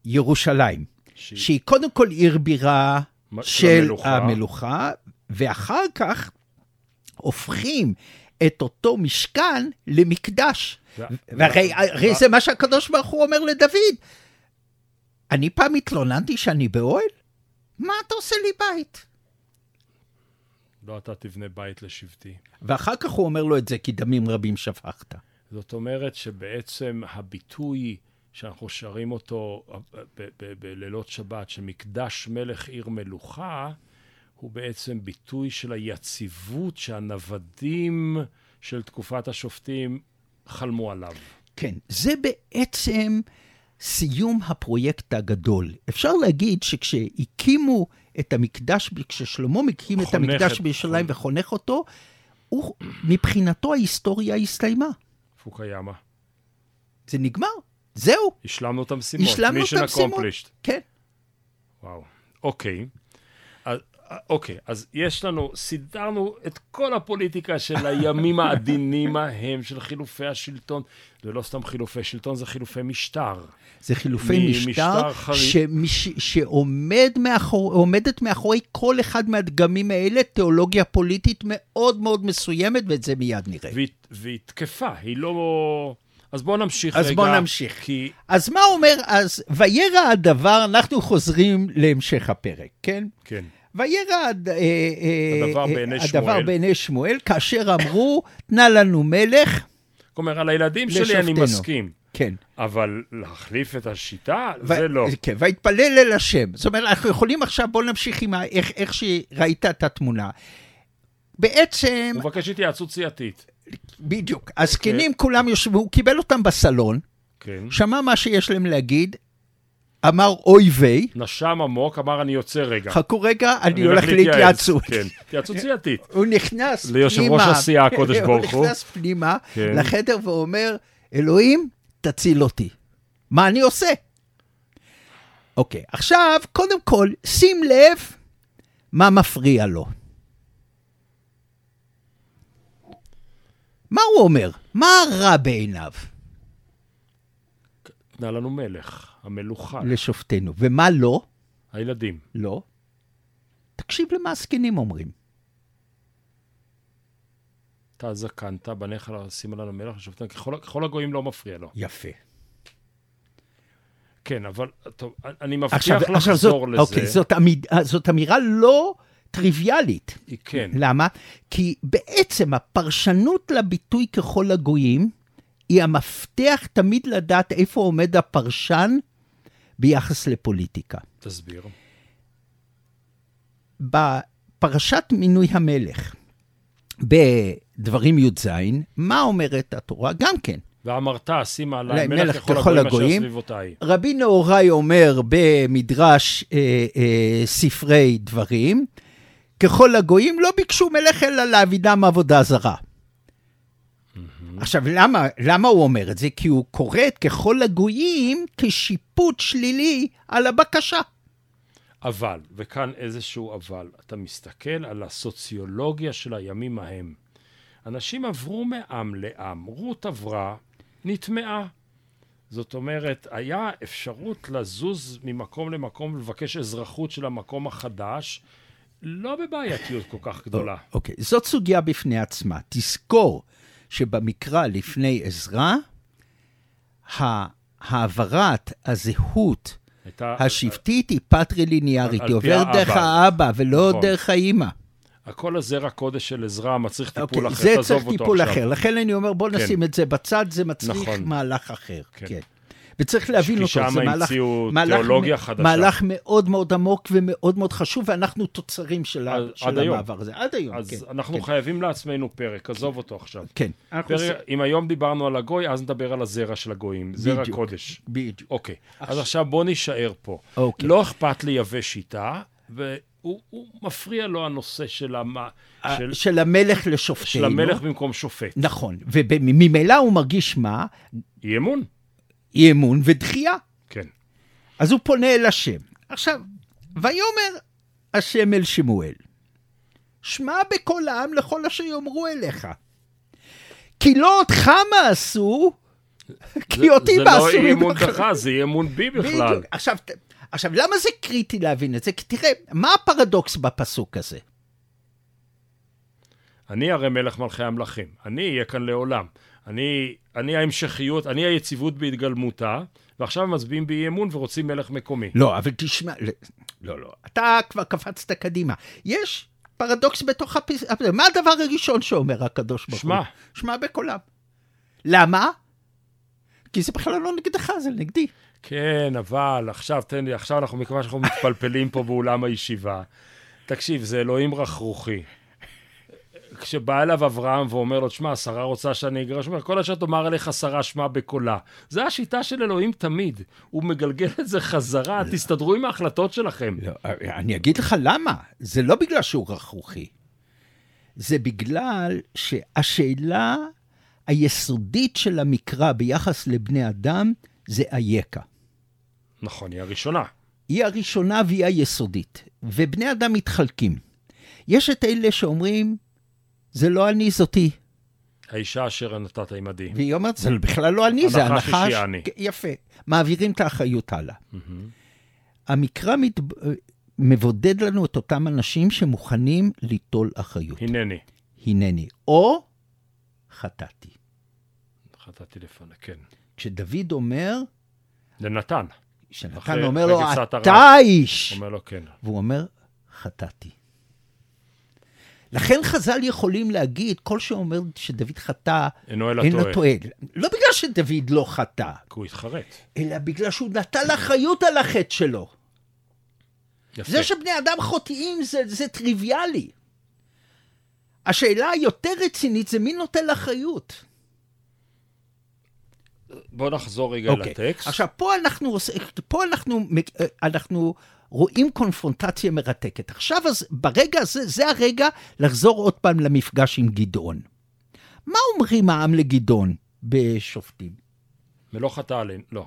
ירושלים, שהיא שהיא קודם כל עיר בירה של של המלוכה. המלוכה, ואחר כך הופכים את אותו משכן למקדש. והרי זה מה שהקדוש ברוך הוא אומר לדוד. אני פעם התלוננתי שאני באוהל? מה אתה עושה לי בית? לא אתה תבנה בית לשבטי. ואחר כך הוא אומר לו את זה, כי דמים רבים שפכת. זאת אומרת שבעצם הביטוי שאנחנו שרים אותו ב- בלילות שבת, שמקדש מלך עיר מלוכה, הוא בעצם ביטוי של היציבות שהנוודים של תקופת השופטים חלמו עליו. כן, זה בעצם סיום הפרויקט הגדול. אפשר להגיד שכשהקימו את המקדש, כששלמה מקים את המקדש בירושלים חונך. וחונך אותו, הוא, מבחינתו ההיסטוריה הסתיימה. פוקיאמה. זה נגמר, זהו, השלמנו את המשימות. השלמנו את המשימות. כן. וואו. אוקיי. אז, אוקיי, אז יש לנו, סידרנו את כל הפוליטיקה של הימים העדינים ההם של חילופי השלטון. זה לא סתם חילופי שלטון, זה חילופי משטר. זה חילופי משטר חריג. שמש, שעומד מאחור, מאחורי כל אחד מהדגמים האלה תיאולוגיה פוליטית מאוד מאוד מסוימת, ואת זה מיד נראה. והיא, והיא תקפה, היא לא... אז בואו נמשיך אז רגע. בואו נמשיך. כי אז מה אומר, אז וירא הדבר, אנחנו חוזרים להמשך הפרק, כן? כן, וירא הד- אה, אה, הדבר אה, בעיני הדבר שמואל. בעיני שמואל, כאשר אמרו, תנה לנו מלך, כלומר, על הילדים שלי אני. מסכים, כן. אבל להחליף את השיטה? ו- זה לא. כן, ויתפלל אל השם. זאת אומרת, אנחנו יכולים עכשיו, בואו נמשיך עם ה- איך, איך שראית את התמונה. בעצם, הוא מבקש התייעצות סיעתית. בדיוק, הזקנים כולם יושבו, הוא קיבל אותם בסלון, כן. שמע מה שיש להם להגיד, אמר אוי ויי, נשם עמוק, אמר אני יוצא רגע. חכו רגע, אני הולך להתייעץ." להתייעצות. כן, התייעצות סיעתית. הוא נכנס פנימה. ליושב ראש הסיעה, הקודש ברוך הוא. הוא נכנס פנימה כן. לחדר ואומר, אלוהים, תציל אותי. מה אני עושה? אוקיי, עכשיו, קודם כל, שים לב מה מפריע לו. מה הוא אומר? מה רע בעיניו תנה לנו מלך, המלוכה, לשופטנו? ומה לא? הילדים. לא. תקשיב למה הזקנים אומרים. אתה זקנת, בניך לשים עלינו מלך לשופטים, ככל, ככל הגויים לא מפריע לו. יפה. כן, אבל טוב, אני מבטיח עכשיו, עכשיו זאת, לחזור לזה. אוקיי, זאת, אמיד, זאת אמירה לא טריוויאלית. היא כן. למה? כי בעצם הפרשנות לביטוי ככל הגויים היא המפתח תמיד לדעת איפה עומד הפרשן ביחס לפוליטיקה. תסביר. בפרשת מינוי המלך, בדברים י"ז, מה אומרת התורה? גם כן. ואמרת, שים עלי מלך ככל ככל הגויים אשר. סביבותיי. רבי נהוראי אומר במדרש אה, אה, ספרי דברים, ככל הגויים לא ביקשו מלך אלא להעבידם עבודה זרה. עכשיו, למה, למה הוא אומר את זה? כי הוא קורא את ככל הגויים כשיפוט שלילי על הבקשה. אבל, וכאן איזשהו אבל, אתה מסתכל על הסוציולוגיה של הימים ההם. אנשים עברו מעם לעם, רות עברה, נטמעה. זאת אומרת, היה אפשרות לזוז ממקום למקום ולבקש אזרחות של המקום החדש, לא בבעייתיות כל כך גדולה. אוקיי, זאת סוגיה בפני עצמה. תזכור שבמקרא לפני עזרא, העברת הזהות. השבטית היא פטרי-ליניארית, היא עוברת דרך האבא. ולא נכון. דרך האימא. הכל הזרע קודש של עזרא מצריך טיפול אוקיי, אחר, זה תעזוב צריך אותו טיפול עכשיו. אחר. לכן אני אומר, בוא כן. נשים את זה בצד, זה מצריך נכון. מהלך אחר. כן. וצריך להבין כי אותו, זה מהלך, המציאו מהלך. מהלך מאוד מאוד עמוק ומאוד מאוד חשוב, ואנחנו תוצרים של, ה- עד- של עד היום. המעבר הזה. עד היום, אז כן. אנחנו כן. חייבים לעצמנו פרק, עזוב אותו עכשיו. כן. פרק, עושים- אם היום דיברנו על הגוי, אז נדבר על הזרע של הגויים, זרע בדיוק. קודש. בדיוק. אוקיי, אז עכשיו בוא נישאר פה. אוקיי. לא אכפת לייבא שיטה, והוא הוא מפריע לו הנושא של, המ... של, של המלך לשופטינו. של המלך במקום שופט. נכון. וממילא הוא מרגיש מה? אי אמון? אי אמון ודחייה. כן. אז הוא פונה אל השם. עכשיו, ויאמר השם אל שמואל, שמע בקול העם לכל אשר יאמרו אליך. כי לא אותך מעשו, כי זה- אותי זה לא מעשו. אי אמון מבחר." בך, זה אי אמון בי בכלל. בדיוק. עכשיו, עכשיו, למה זה קריטי להבין את זה? כי תראה, מה הפרדוקס בפסוק הזה? אני הרי מלך מלכי המלכים, אני אהיה כאן לעולם. אני, אני ההמשכיות, אני היציבות בהתגלמותה, ועכשיו מצביעים באי אמון ורוצים מלך מקומי. לא, אבל תשמע, לא, לא, אתה כבר קפצת קדימה. יש פרדוקס בתוך הפס... מה הדבר הראשון שאומר הקדוש ברוך הוא? שמע. שמע בקולם. למה? כי זה בכלל לא נגדך, זה נגדי. כן, אבל עכשיו תן לי, עכשיו אנחנו, מכיוון שאנחנו מתפלפלים פה באולם הישיבה, תקשיב, זה אלוהים רכרוכי. כשבא אליו אברהם ואומר לו, שמע, שרה רוצה שאני אגרש, הוא אומר, כל אשר תאמר אליך שרה שמע בקולה. זה השיטה של אלוהים תמיד. הוא מגלגל את זה חזרה, תסתדרו עם ההחלטות שלכם. לא, אני אגיד לך למה. זה לא בגלל שהוא רכרוכי. זה בגלל שהשאלה היסודית של המקרא ביחס לבני אדם זה אייכה. נכון, היא הראשונה. היא הראשונה והיא היסודית. ובני אדם מתחלקים. יש את אלה שאומרים, זה לא אני, זאתי. האישה אשר נתת עמדי. והיא אומרת, זה בכלל לא אני, זה הנחש הנחש. אני. יפה. מעבירים את האחריות הלאה. המקרא מת... מבודד לנו את אותם אנשים שמוכנים ליטול אחריות. הנני. הנני. או חטאתי. חטאתי לפני, כן. כשדוד אומר, לנתן. כשנתן אומר לו, אתה. האיש. אומר לו כן. והוא אומר, חטאתי. לכן חז"ל יכולים להגיד, כל שאומר שדוד חטא, אינו אלא אין לו טועה. לא בגלל שדוד לא חטא, כי הוא התחרט. אלא בגלל שהוא נטל אחריות על החטא שלו. יפה. זה שבני אדם חוטאים זה, זה טריוויאלי. השאלה היותר רצינית זה מי נוטל אחריות. בוא נחזור רגע אוקיי. לטקסט. עכשיו, פה אנחנו, פה אנחנו, אנחנו רואים קונפרונטציה מרתקת. עכשיו, אז, ברגע הזה, זה הרגע לחזור עוד פעם למפגש עם גדעון. מה אומרים העם לגדעון בשופטים? ולא חטא עלינו, לא.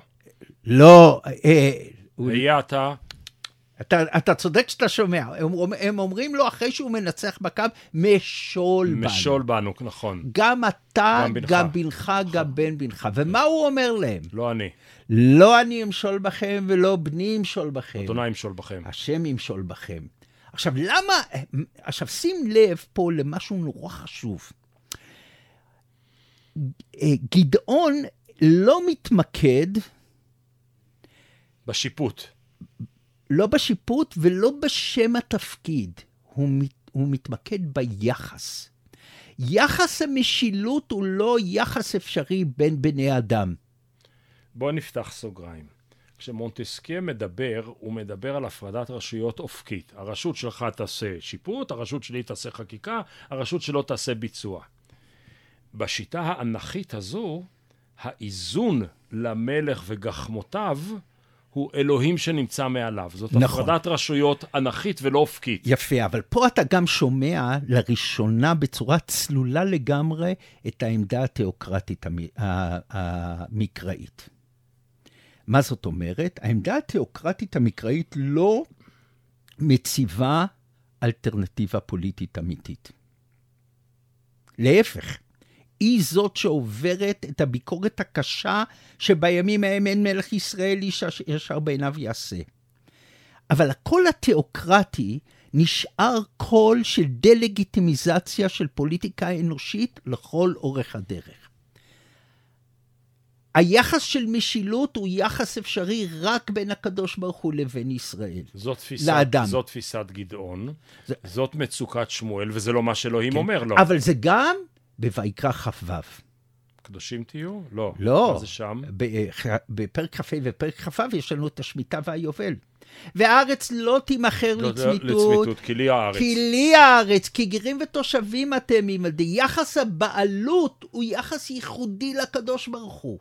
לא, אה, הוא- היה אתה, אתה, אתה צודק שאתה שומע. הם, הם אומרים לו, אחרי שהוא מנצח בקו, משול בנו. משול בנו, נכון. גם אתה, גם בנך. גם בנך, גם בן בנך. ומה הוא אומר להם? לא אני. לא אני אמשול בכם ולא בני ימשול בכם. אדוני ימשול בכם. השם ימשול בכם. עכשיו, למה... עכשיו, שים לב פה למשהו נורא חשוב. אה, גדעון לא מתמקד בשיפוט. לא בשיפוט ולא בשם התפקיד. הוא, מת, הוא מתמקד ביחס. יחס המשילות הוא לא יחס אפשרי בין בני אדם. בוא נפתח סוגריים. כשמונטסקיה מדבר, הוא מדבר על הפרדת רשויות אופקית. הרשות שלך תעשה שיפוט, הרשות שלי תעשה חקיקה, הרשות שלו תעשה ביצוע. בשיטה האנכית הזו, האיזון למלך וגחמותיו הוא אלוהים שנמצא מעליו. זאת נכון. הפרדת רשויות אנכית ולא אופקית. יפה, אבל פה אתה גם שומע לראשונה בצורה צלולה לגמרי את העמדה התיאוקרטית המקראית. מה זאת אומרת? העמדה התיאוקרטית המקראית לא מציבה אלטרנטיבה פוליטית אמיתית. להפך, היא זאת שעוברת את הביקורת הקשה שבימים ההם אין מלך ישראל איש ישר בעיניו יעשה. אבל הקול התיאוקרטי נשאר קול של דה-לגיטימיזציה של פוליטיקה אנושית לכל אורך הדרך. היחס של משילות הוא יחס אפשרי רק בין הקדוש ברוך הוא לבין ישראל. זאת תפיסת, לאדם. זאת תפיסת גדעון, זה- זאת מצוקת שמואל, וזה לא מה שאלוהים כן. אומר לו. אבל זה גם בויקרא כ"ו. קדושים תהיו? לא. לא. מה זה שם? ב- בפרק כ"ה ופרק כ"ו יש לנו את השמיטה והיובל. והארץ לא תימכר לא, לצמיתות, לצמיתות, כי לי הארץ. כי לי הארץ, כי גרים ותושבים אתם עמדי. יחס הבעלות הוא יחס ייחודי לקדוש ברוך הוא.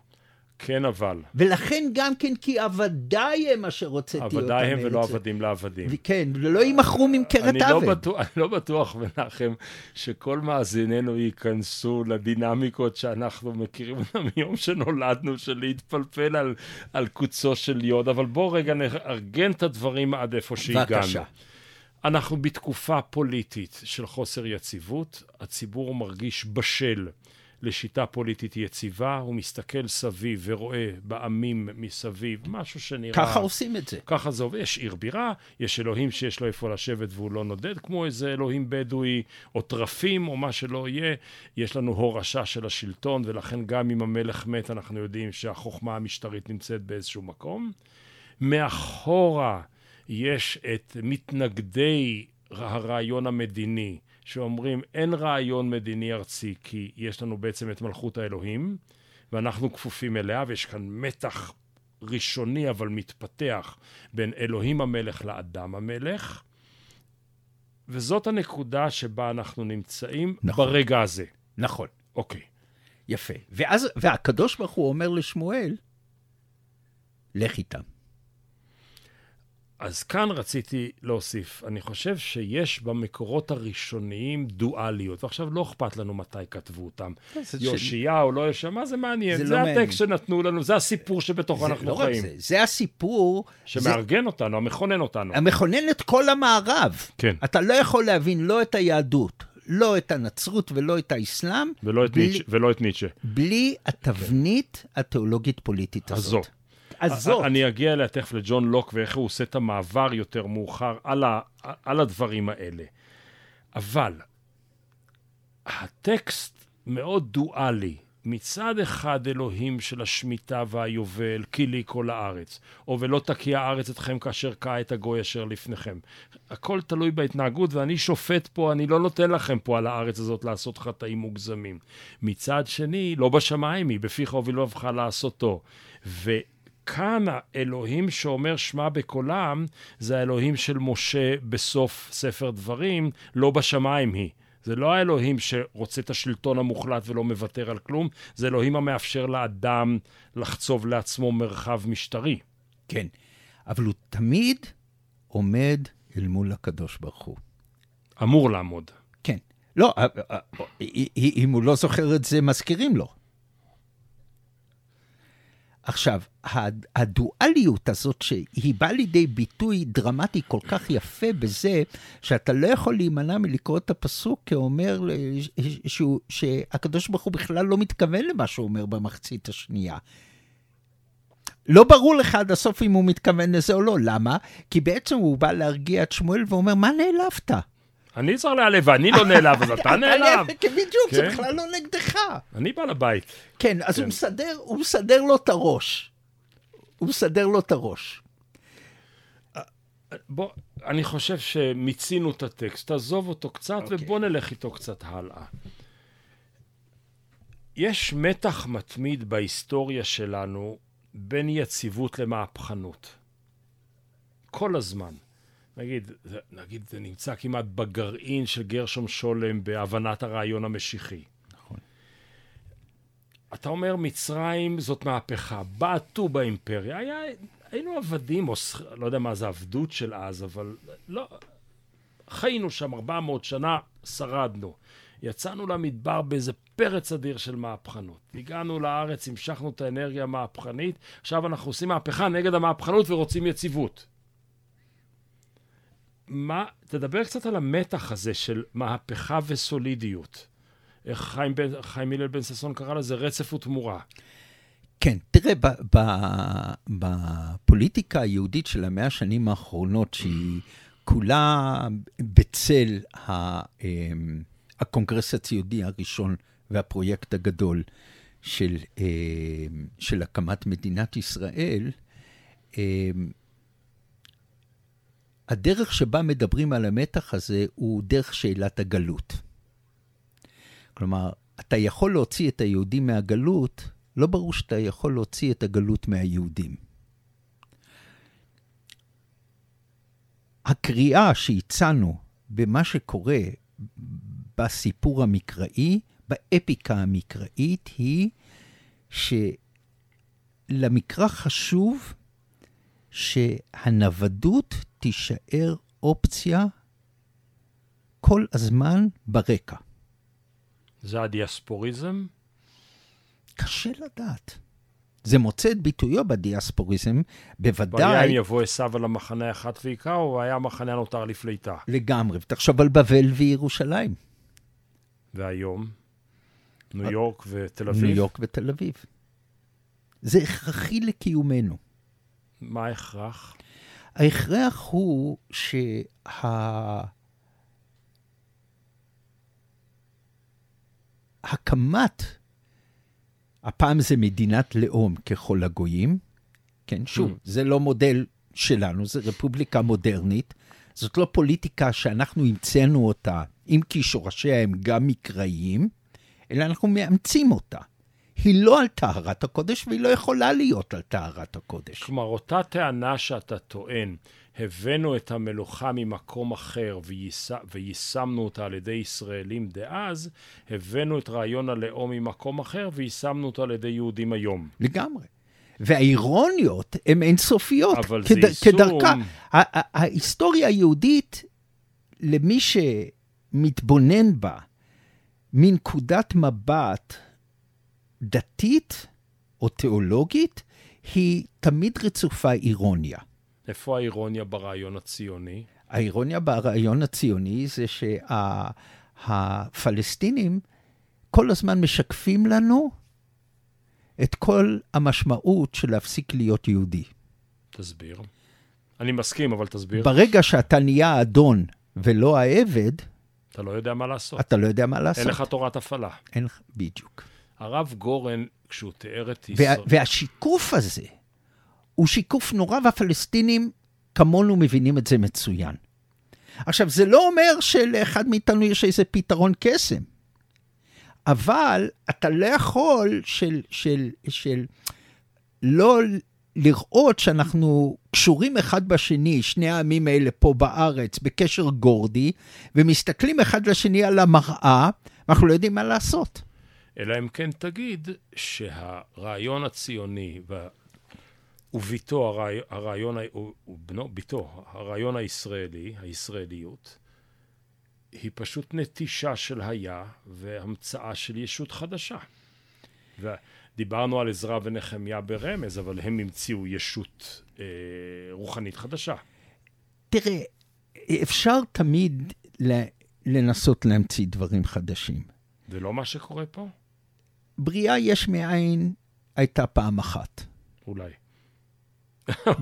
כן, אבל. ולכן גם כן כי עבדיי הם אשר הוצאתי אותם עבדיי הם ולא. עבדים לעבדים. כן, ולא יימכרו ממכרת לא, עבד. אני לא בטוח, מנחם, שכל מאזיננו ייכנסו לדינמיקות שאנחנו מכירים אותן מיום שנולדנו, של להתפלפל על, על קוצו של יוד, אבל בוא רגע נארגן את הדברים עד איפה שהגענו. בבקשה. אנחנו בתקופה פוליטית של חוסר יציבות, הציבור מרגיש בשל לשיטה פוליטית יציבה, הוא מסתכל סביב ורואה בעמים מסביב משהו שנראה... ככה עושים את זה. ככה זה עובד, יש עיר בירה, יש אלוהים שיש לו איפה לשבת והוא לא נודד, כמו איזה אלוהים בדואי, או טרפים, או מה שלא יהיה. יש לנו הורשה של השלטון, ולכן גם אם המלך מת, אנחנו יודעים שהחוכמה המשטרית נמצאת באיזשהו מקום. מאחורה יש את מתנגדי הרעיון המדיני, שאומרים אין רעיון מדיני ארצי, כי יש לנו בעצם את מלכות האלוהים, ואנחנו כפופים אליה, ויש כאן מתח ראשוני אבל מתפתח בין אלוהים המלך לאדם המלך, וזאת הנקודה שבה אנחנו נמצאים נכון. ברגע הזה. נכון. אוקיי. יפה. ואז, והקדוש ברוך הוא אומר לשמואל, לך איתם. אז כאן רציתי להוסיף, אני חושב שיש במקורות הראשוניים דואליות, ועכשיו לא אכפת לנו מתי כתבו אותם. יאשיהו, לא יאשיהו, מה זה מעניין? זה זה, לא. הטקסט שנתנו לנו, זה הסיפור שבתוכו אנחנו לא חיים. זה, זה הסיפור, זה שמארגן אותנו, המכונן אותנו. המכונן את כל המערב. כן. אתה לא יכול להבין לא את היהדות, לא את הנצרות ולא את האסלאם, ולא את בלי- ניטשה. ולא את ניטשה. בלי התבנית התיאולוגית-פוליטית הזאת. הזו. הזאת. אני אגיע אליה תכף לג'ון לוק ואיך הוא עושה את המעבר יותר מאוחר על, ה, על הדברים האלה. אבל הטקסט מאוד דואלי. מצד אחד אלוהים של השמיטה והיובל, כי לי כל הארץ, או ולא תקיע הארץ אתכם כאשר קע את הגוי אשר לפניכם. הכל תלוי בהתנהגות, ואני שופט פה, אני לא נותן לכם פה על הארץ הזאת לעשות חטאים מוגזמים. מצד שני, לא בשמיים היא, בפיך הוביל לבך לעשותו. וכאן האלוהים שאומר שמע בקולם, זה האלוהים של משה בסוף ספר דברים, לא בשמיים היא. זה לא האלוהים שרוצה את השלטון המוחלט ולא מוותר על כלום, זה אלוהים המאפשר לאדם לחצוב לעצמו מרחב משטרי. כן. אבל הוא תמיד עומד אל מול הקדוש ברוך הוא. אמור לעמוד. כן. לא, אה, אה, אה, אם הוא לא זוכר את זה, מזכירים לו. עכשיו, הד- הדואליות הזאת שהיא באה לידי ביטוי דרמטי כל כך יפה בזה, שאתה לא יכול להימנע מלקרוא את הפסוק כאומר ל- שהוא, שהקדוש ברוך הוא בכלל לא מתכוון למה שהוא אומר במחצית השנייה. לא ברור לך עד הסוף אם הוא מתכוון לזה או לא. למה? כי בעצם הוא בא להרגיע את שמואל ואומר, מה נעלבת? אני צריך להיעלב, ואני לא נעלב, אז אתה נעלב. כן, בדיוק, זה כן. בכלל לא נגדך. אני בעל הבית. כן, אז הוא כן. מסדר, הוא מסדר לו את הראש. הוא מסדר לו את הראש. בוא, אני חושב שמיצינו את הטקסט, תעזוב אותו קצת אוקיי. ובוא נלך איתו קצת הלאה. יש מתח מתמיד בהיסטוריה שלנו בין יציבות למהפכנות. כל הזמן. נגיד, נגיד, זה נמצא כמעט בגרעין של גרשום שולם בהבנת הרעיון המשיחי. נכון. אתה אומר, מצרים זאת מהפכה, בעטו באימפריה, היה, היינו עבדים, או לא יודע מה זה עבדות של אז, אבל לא, חיינו שם 400 שנה, שרדנו. יצאנו למדבר באיזה פרץ אדיר של מהפכנות. הגענו לארץ, המשכנו את האנרגיה המהפכנית, עכשיו אנחנו עושים מהפכה נגד המהפכנות ורוצים יציבות. מה, תדבר קצת על המתח הזה של מהפכה וסולידיות. איך חיים, בן- חיים הלל בן ששון קרא לזה רצף ותמורה. כן, תראה, בפוליטיקה היהודית של המאה השנים האחרונות, שהיא כולה בצל אמ, הקונגרס הציוני הראשון והפרויקט הגדול, של, אה, של הקמת מדינת ישראל, אה, הדרך שבה מדברים על המתח הזה הוא דרך שאלת הגלות. כלומר, אתה יכול להוציא את היהודים מהגלות, לא ברור שאתה יכול להוציא את הגלות מהיהודים. הקריאה שהצענו במה שקורה בסיפור המקראי, באפיקה המקראית, היא שלמקרא חשוב שהנוודות תישאר אופציה כל הזמן ברקע. זה הדיאספוריזם? קשה לדעת. זה מוצא את ביטויו בדיאספוריזם, בוודאי... והיה אם יבוא עשיו על המחנה האחת ויקרא, או היה המחנה הנותר לפליטה? לגמרי. ותחשוב על בבל וירושלים. והיום? ניו יורק ותל אביב? ניו יורק ותל אביב. זה הכרחי לקיומנו. מה ההכרח? ההכרח הוא שה... הקמת, הפעם זה מדינת לאום ככל הגויים, כן, שוב, mm. זה לא מודל שלנו, זה רפובליקה מודרנית, זאת לא פוליטיקה שאנחנו המצאנו אותה, אם כי שורשיה הם גם מקראיים, אלא אנחנו מאמצים אותה. היא לא על טהרת הקודש, והיא לא יכולה להיות על טהרת הקודש. כלומר, אותה טענה שאתה טוען, הבאנו את המלוכה ממקום אחר וייש... ויישמנו אותה על ידי ישראלים דאז, הבאנו את רעיון הלאום ממקום אחר ויישמנו אותו על ידי יהודים היום. לגמרי. והאירוניות הן אינסופיות. אבל כד... זה יישום... כדרכה. ההיסטוריה היהודית, למי שמתבונן בה מנקודת מבט דתית או תיאולוגית, היא תמיד רצופה אירוניה. איפה האירוניה ברעיון הציוני? האירוניה ברעיון הציוני זה שהפלסטינים שה, כל הזמן משקפים לנו את כל המשמעות של להפסיק להיות יהודי. תסביר. אני מסכים, אבל תסביר. ברגע שאתה נהיה האדון ולא העבד, אתה לא יודע מה לעשות. אתה לא יודע מה לעשות. אין לך תורת הפעלה. אין לך, בדיוק. הרב גורן, כשהוא תיאר את ישראל... וה, והשיקוף הזה הוא שיקוף נורא, והפלסטינים כמונו מבינים את זה מצוין. עכשיו, זה לא אומר שלאחד מאיתנו יש איזה פתרון קסם, אבל אתה לא יכול של, של, של לא לראות שאנחנו קשורים אחד בשני, שני העמים האלה פה בארץ, בקשר גורדי, ומסתכלים אחד לשני על המראה, ואנחנו לא יודעים מה לעשות. אלא אם כן תגיד שהרעיון הציוני וביתו, הרעי, הרעיון, ובנו, ביתו, הרעיון הישראלי, הישראליות, היא פשוט נטישה של היה והמצאה של ישות חדשה. ודיברנו על עזרא ונחמיה ברמז, אבל הם המציאו ישות אה, רוחנית חדשה. תראה, אפשר תמיד לנסות להמציא דברים חדשים. זה לא מה שקורה פה? בריאה יש מאין הייתה פעם אחת. אולי.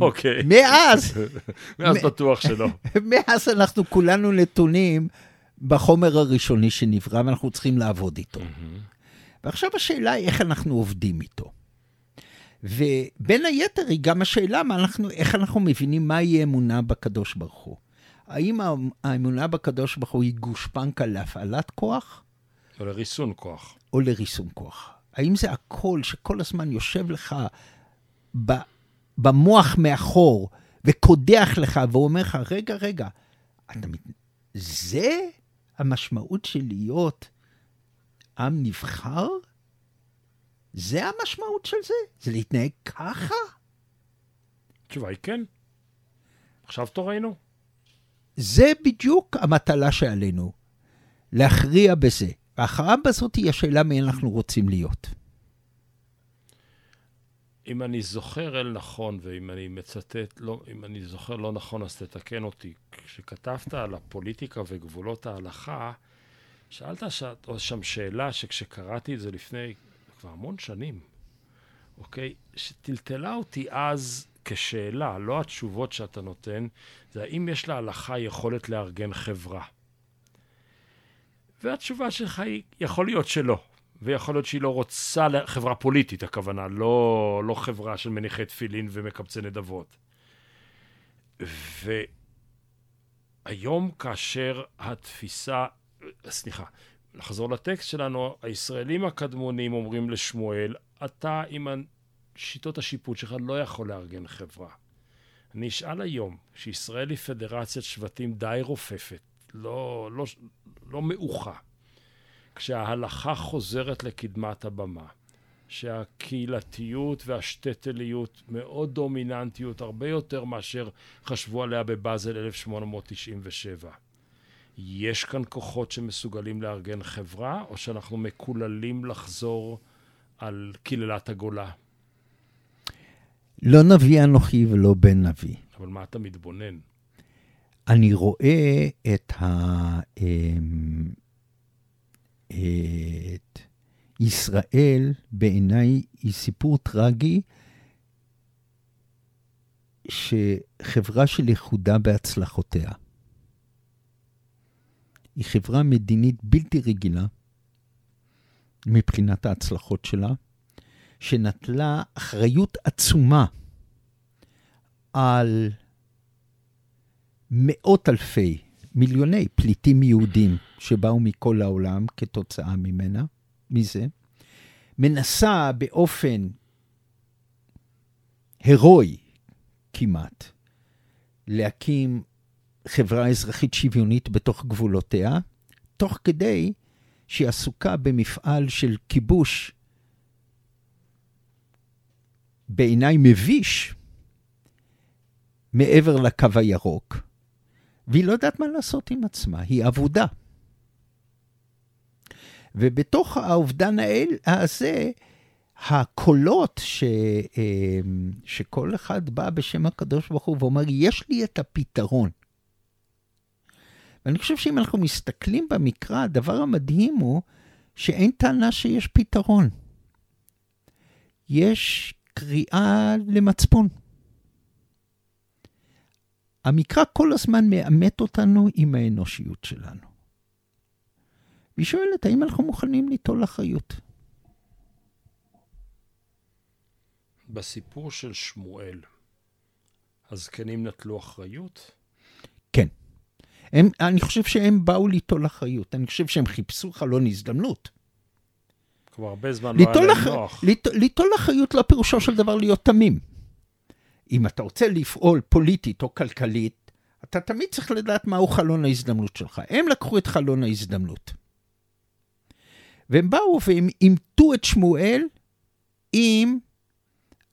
אוקיי. מאז. מאז בטוח שלא. מאז אנחנו כולנו נתונים בחומר הראשוני שנברא, ואנחנו צריכים לעבוד איתו. ועכשיו השאלה היא איך אנחנו עובדים איתו. ובין היתר היא גם השאלה מה אנחנו, איך אנחנו מבינים מהי אמונה בקדוש ברוך הוא. האם האמונה בקדוש ברוך הוא היא גושפנקה להפעלת כוח? או לריסון כוח. או לריסון כוח. האם זה הקול שכל הזמן יושב לך ב, במוח מאחור וקודח לך ואומר לך, רגע, רגע, אתה מת... זה המשמעות של להיות עם נבחר? זה המשמעות של זה? זה להתנהג ככה? התשובה היא כן. עכשיו תורנו. זה בדיוק המטלה שעלינו, להכריע בזה. וההכרעה בזאת היא השאלה מי אנחנו רוצים להיות. אם אני זוכר אל נכון, ואם אני מצטט, לא, אם אני זוכר לא נכון, אז תתקן אותי. כשכתבת על הפוליטיקה וגבולות ההלכה, שאלת שם שאלה שכשקראתי את זה לפני כבר המון שנים, אוקיי? שטלטלה אותי אז כשאלה, לא התשובות שאתה נותן, זה האם יש להלכה יכולת לארגן חברה. והתשובה שלך היא, יכול להיות שלא. ויכול להיות שהיא לא רוצה, חברה פוליטית הכוונה, לא, לא חברה של מניחי תפילין ומקבצי נדבות. והיום כאשר התפיסה, סליחה, נחזור לטקסט שלנו, הישראלים הקדמונים אומרים לשמואל, אתה עם שיטות השיפוט שלך לא יכול לארגן חברה. אני אשאל היום, שישראל היא פדרציית שבטים די רופפת, לא, לא, לא מעוכה, כשההלכה חוזרת לקדמת הבמה, שהקהילתיות והשטטליות מאוד דומיננטיות, הרבה יותר מאשר חשבו עליה בבאזל 1897. יש כאן כוחות שמסוגלים לארגן חברה, או שאנחנו מקוללים לחזור על קללת הגולה? לא נביא אנוכי ולא בן נביא. אבל מה אתה מתבונן? אני רואה את ה... אמ, את ישראל, בעיניי, היא סיפור טרגי, שחברה של יחודה בהצלחותיה. היא חברה מדינית בלתי רגילה מבחינת ההצלחות שלה, שנטלה אחריות עצומה על מאות אלפי, מיליוני פליטים יהודים שבאו מכל העולם כתוצאה ממנה, מזה, מנסה באופן הירואי כמעט להקים חברה אזרחית שוויונית בתוך גבולותיה, תוך כדי שהיא עסוקה במפעל של כיבוש בעיניי מביש מעבר לקו הירוק, והיא לא יודעת מה לעשות עם עצמה, היא אבודה. ובתוך האובדן הזה, הקולות ש, אה, שכל אחד בא בשם הקדוש ברוך הוא ואומר, יש לי את הפתרון. ואני חושב שאם אנחנו מסתכלים במקרא, הדבר המדהים הוא שאין טענה שיש פתרון. יש קריאה למצפון. המקרא כל הזמן מאמת אותנו עם האנושיות שלנו. והיא שואלת, האם אנחנו מוכנים ליטול אחריות? בסיפור של שמואל, הזקנים נטלו אחריות? כן. הם, אני חושב שהם באו ליטול אחריות. אני חושב שהם חיפשו חלון הזדמנות. כבר הרבה זמן לא היה להם נוח. ליטול אחריות לא פירושו של דבר להיות תמים. אם אתה רוצה לפעול פוליטית או כלכלית, אתה תמיד צריך לדעת מהו חלון ההזדמנות שלך. הם לקחו את חלון ההזדמנות. והם באו והם אימתו את שמואל עם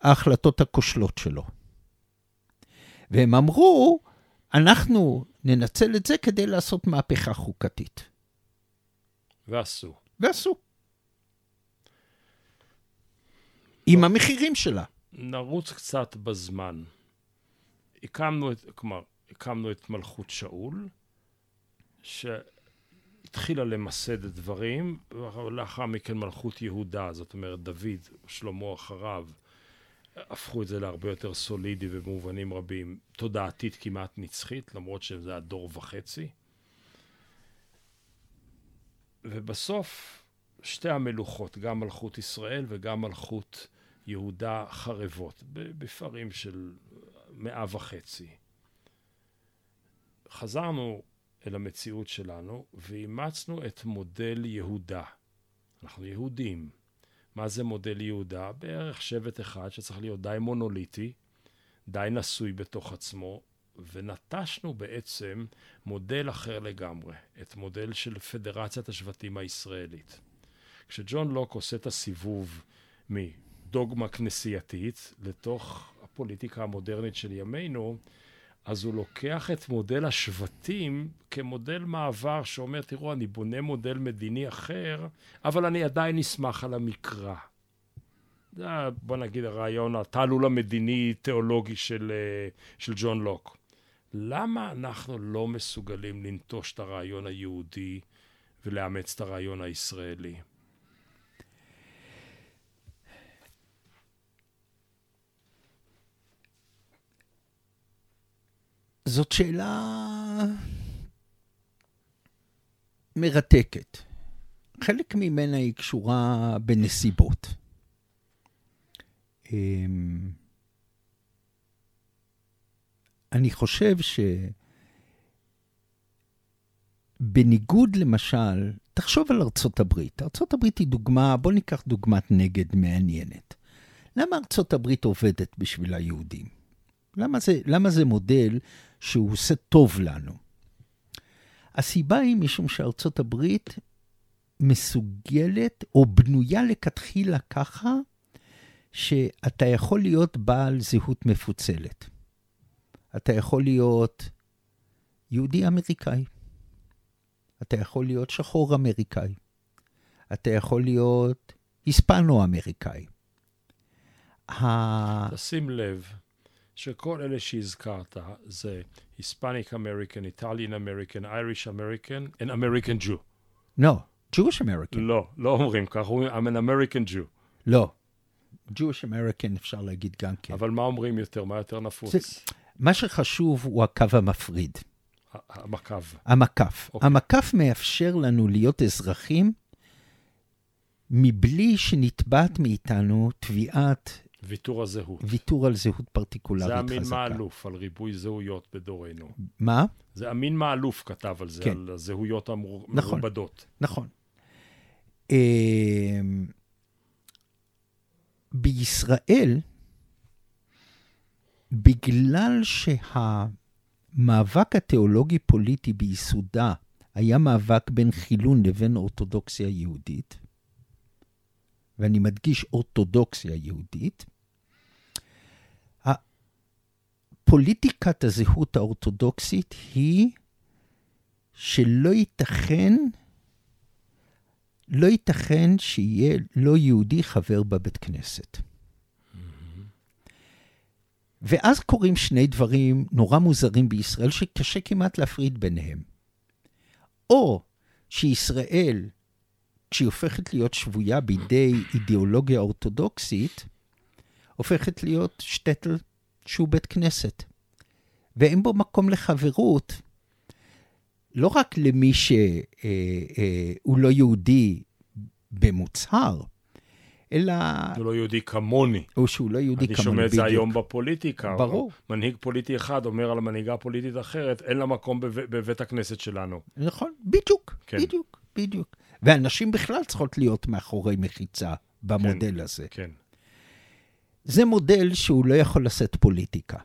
ההחלטות הכושלות שלו. והם אמרו, אנחנו ננצל את זה כדי לעשות מהפכה חוקתית. ועשו. ועשו. עם המחירים שלה. נרוץ קצת בזמן. הקמנו את, כלומר, הקמנו את מלכות שאול, שהתחילה למסד את דברים, ולאחר מכן מלכות יהודה, זאת אומרת דוד, שלמה אחריו, הפכו את זה להרבה יותר סולידי ובמובנים רבים, תודעתית כמעט נצחית, למרות שזה היה דור וחצי. ובסוף, שתי המלוכות, גם מלכות ישראל וגם מלכות יהודה חרבות, בפערים של מאה וחצי. חזרנו אל המציאות שלנו ואימצנו את מודל יהודה. אנחנו יהודים. מה זה מודל יהודה? בערך שבט אחד שצריך להיות די מונוליטי, די נשוי בתוך עצמו, ונטשנו בעצם מודל אחר לגמרי, את מודל של פדרציית השבטים הישראלית. כשג'ון לוק עושה את הסיבוב דוגמה כנסייתית לתוך הפוליטיקה המודרנית של ימינו, אז הוא לוקח את מודל השבטים כמודל מעבר שאומר, תראו, אני בונה מודל מדיני אחר, אבל אני עדיין נסמך על המקרא. זה, בוא נגיד, הרעיון, התעלול המדיני-תיאולוגי של, אה, של ג'ון לוק. למה אנחנו לא מסוגלים לנטוש את הרעיון היהודי ולאמץ את הרעיון הישראלי? זאת שאלה מרתקת. חלק ממנה היא קשורה בנסיבות. אמ, אני חושב שבניגוד למשל, תחשוב על ארצות הברית. ארצות הברית היא דוגמה, בוא ניקח דוגמת נגד מעניינת. למה ארצות הברית עובדת בשביל היהודים? למה זה, למה זה מודל שהוא עושה טוב לנו? הסיבה היא משום שארצות הברית מסוגלת או בנויה לכתחילה ככה, שאתה יכול להיות בעל זהות מפוצלת. אתה יכול להיות יהודי אמריקאי. אתה יכול להיות שחור אמריקאי. אתה יכול להיות היספנו-אמריקאי. תשים לב שכל אלה שהזכרת זה Hispanic American, Italian American, Irish American, and American Jew. לא, Jewish American. לא, לא אומרים ככה, אומרים I'm an American Jew. לא. Jewish American אפשר להגיד גם כן. אבל מה אומרים יותר? מה יותר נפוץ? זה, מה שחשוב הוא הקו המפריד. המקף. המקף. Okay. אוקיי. המקף מאפשר לנו להיות אזרחים מבלי שנתבעת מאיתנו תביעת... ויתור הזהות. ויתור על זהות פרטיקולרית חזקה. זה אמין מאלוף על ריבוי זהויות בדורנו. מה? זה אמין מאלוף כתב על זה, כן. על הזהויות המרובדות. נכון, נכון. אמ, בישראל, בגלל שהמאבק התיאולוגי-פוליטי ביסודה היה מאבק בין חילון לבין אורתודוקסיה יהודית, ואני מדגיש אורתודוקסיה יהודית, פוליטיקת הזהות האורתודוקסית היא שלא ייתכן לא ייתכן שיהיה לא יהודי חבר בבית כנסת. ואז קורים שני דברים נורא מוזרים בישראל, שקשה כמעט להפריד ביניהם. או שישראל, כשהיא הופכת להיות שבויה בידי אידיאולוגיה אורתודוקסית, הופכת להיות שטטל שהוא בית כנסת. ואין בו מקום לחברות, לא רק למי שהוא אה, אה, לא יהודי במוצהר, אלא... הוא לא יהודי כמוני. או שהוא לא יהודי כמוני, בדיוק. אני שומע את זה היום בפוליטיקה. ברור. מנהיג פוליטי אחד אומר על מנהיגה פוליטית אחרת, אין לה מקום בב... בבית הכנסת שלנו. נכון, בדיוק, כן. בדיוק, בדיוק. ואנשים בכלל צריכות להיות מאחורי מחיצה במודל כן, הזה. כן. זה מודל שהוא לא יכול לשאת פוליטיקה.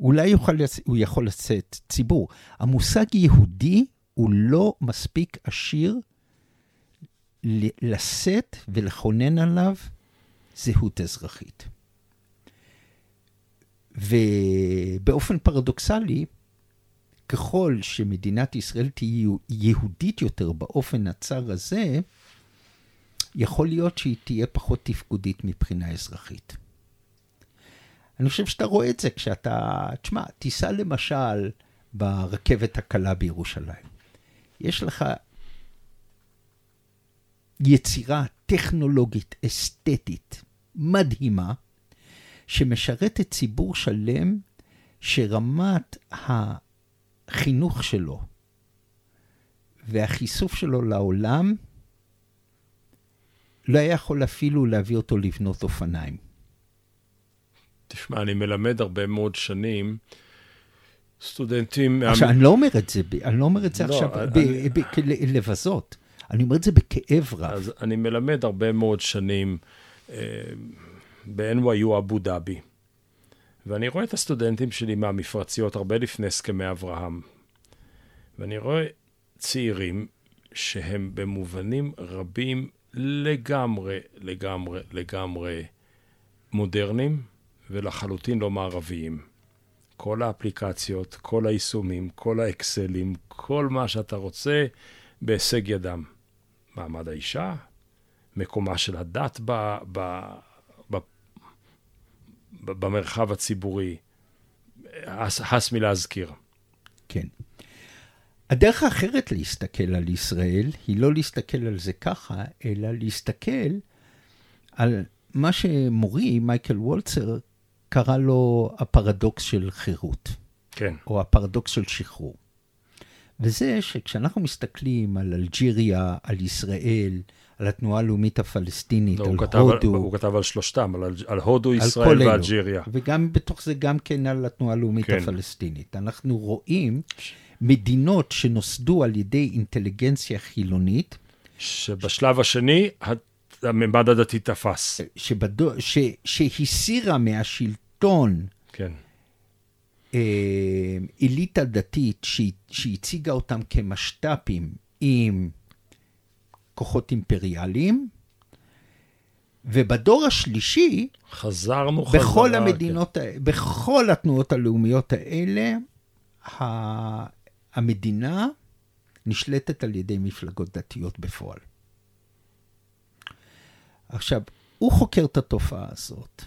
אולי יוכל, הוא יכול לשאת ציבור. המושג יהודי הוא לא מספיק עשיר לשאת ולכונן עליו זהות אזרחית. ובאופן פרדוקסלי, ככל שמדינת ישראל תהיה יהודית יותר באופן הצר הזה, יכול להיות שהיא תהיה פחות תפקודית מבחינה אזרחית. אני חושב שאתה רואה את זה כשאתה, תשמע, תיסע למשל ברכבת הקלה בירושלים. יש לך יצירה טכנולוגית, אסתטית, מדהימה, שמשרתת ציבור שלם שרמת החינוך שלו והחיסוף שלו לעולם לא היה יכול אפילו להביא אותו לבנות אופניים. תשמע, אני מלמד הרבה מאוד שנים סטודנטים... עכשיו, אני לא אומר את זה, אני לא אומר את זה לא, עכשיו לבזות. אני אומר את זה בכאב רב. אז אני מלמד הרבה מאוד שנים אה, ב-NYU אבו דאבי, ואני רואה את הסטודנטים שלי מהמפרציות הרבה לפני הסכמי אברהם, ואני רואה צעירים שהם במובנים רבים לגמרי, לגמרי, לגמרי מודרניים ולחלוטין לא מערביים. כל האפליקציות, כל היישומים, כל האקסלים, כל מה שאתה רוצה בהישג ידם. מעמד האישה, מקומה של הדת ב, ב, במרחב הציבורי. הס, מלהזכיר. כן. הדרך האחרת להסתכל על ישראל היא לא להסתכל על זה ככה, אלא להסתכל על מה שמורי, מייקל וולצר, קרא לו הפרדוקס של חירות. כן. או הפרדוקס של שחרור. וזה שכשאנחנו מסתכלים על אלג'יריה, על ישראל, על התנועה הלאומית הפלסטינית, לא, על הוא כתב, הודו, הוא כתב על שלושתם, על, על הודו, על ישראל. ואלג'יריה. וגם בתוך זה גם כן על התנועה הלאומית כן. הפלסטינית. אנחנו רואים מדינות שנוסדו על ידי אינטליגנציה חילונית, שבשלב השני, הממד הדתי תפס. שבדו, ש, שהסירה מהשלטון כן. אה, אליטה דתית שהציגה אותם כמשת"פים עם כוחות אימפריאליים, ובדור השלישי, חזרנו חזרה. בכל כן. המדינות, ה- בכל התנועות הלאומיות האלה, ה- המדינה נשלטת על ידי מפלגות דתיות בפועל. עכשיו, הוא חוקר את התופעה הזאת,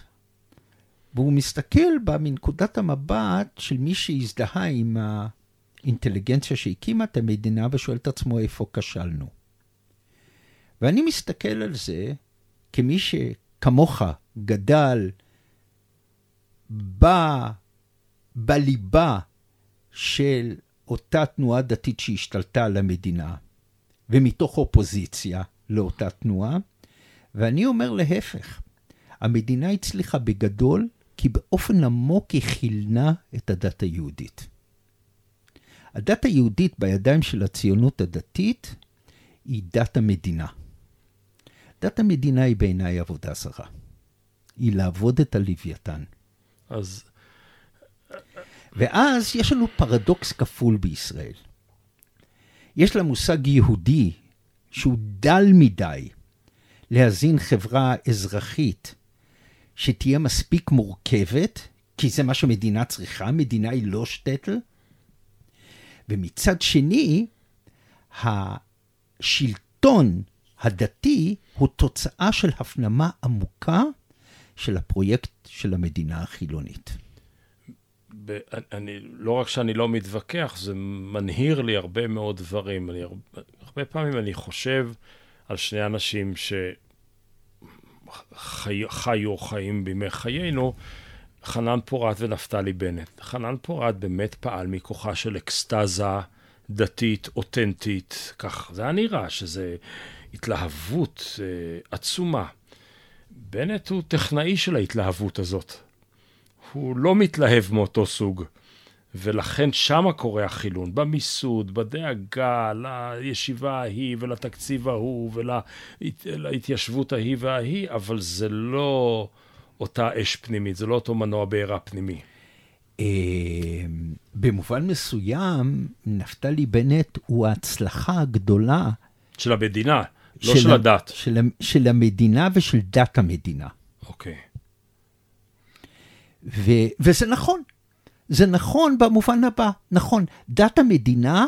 והוא מסתכל בה מנקודת המבט של מי שהזדהה עם האינטליגנציה שהקימה את המדינה ושואל את עצמו איפה כשלנו. ואני מסתכל על זה כמי שכמוך גדל ב, בליבה של אותה תנועה דתית שהשתלטה על המדינה, ומתוך אופוזיציה לאותה תנועה, ואני אומר להפך, המדינה הצליחה בגדול כי באופן עמוק היא חילנה את הדת היהודית. הדת היהודית בידיים של הציונות הדתית היא דת המדינה. דת המדינה היא בעיניי עבודה זרה. היא לעבוד את הלוויתן. אז ואז יש לנו פרדוקס כפול בישראל. יש למושג יהודי שהוא דל מדי להזין חברה אזרחית שתהיה מספיק מורכבת, כי זה מה שמדינה צריכה, מדינה היא לא שטטל. ומצד שני, השלטון הדתי הוא תוצאה של הפנמה עמוקה של הפרויקט של המדינה החילונית. ב- אני, לא רק שאני לא מתווכח, זה מנהיר לי הרבה מאוד דברים. אני, הרבה, פעמים אני חושב על שני אנשים שחיו חיים בימי חיינו, חנן פורת ונפתלי בנט. חנן פורת באמת פעל מכוחה של אקסטזה דתית, אותנטית, כך זה היה נראה, שזה התלהבות אה, עצומה. בנט הוא טכנאי של ההתלהבות הזאת. הוא לא מתלהב מאותו סוג. ולכן שמה קורה החילון, במיסוד, בדאגה לישיבה ההיא ולתקציב ההוא ולהתיישבות ההיא וההיא, אבל זה לא אותה אש פנימית, זה לא אותו מנוע בעירה פנימי. אה, במובן מסוים, נפתלי בנט הוא ההצלחה הגדולה של המדינה, לא של ה- הדת. של, של המדינה ושל דת המדינה. אוקיי. ו, וזה נכון. זה נכון במובן הבא. נכון, דת המדינה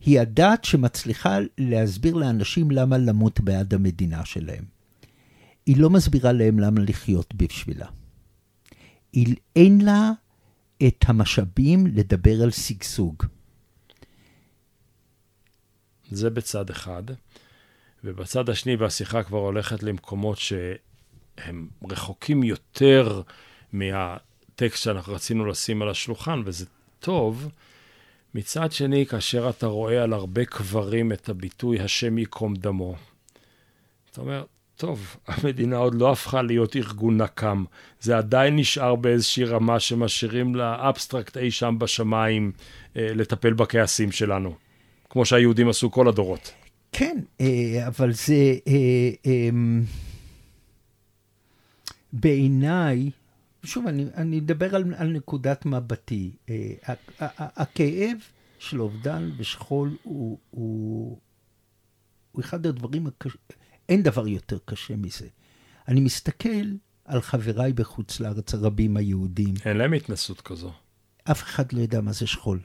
היא הדת שמצליחה להסביר לאנשים למה למות בעד המדינה שלהם. היא לא מסבירה להם למה לחיות בשבילה. היא, אין לה את המשאבים לדבר על שגשוג. זה בצד אחד. ובצד השני, והשיחה כבר הולכת למקומות שהם רחוקים יותר מהטקסט שאנחנו רצינו לשים על השולחן, וזה טוב. מצד שני, כאשר אתה רואה על הרבה קברים את הביטוי השם ייקום דמו, אתה אומר, טוב, המדינה עוד לא הפכה להיות ארגון נקם. זה עדיין נשאר באיזושהי רמה שמשאירים לאבסטרקט אי שם בשמיים אה, לטפל בכעסים שלנו. כמו שהיהודים עשו כל הדורות. כן, אה, אבל זה אה, אמ, בעיניי, שוב, אני, אני אדבר על, על נקודת מבטי. אה, הכאב של אובדן ושכול הוא, הוא, הוא אחד הדברים הקשים, אין דבר יותר קשה מזה. אני מסתכל על חבריי בחוץ לארץ, הרבים היהודים, אין להם התנסות כזו. אף אחד לא יודע מה זה שכול.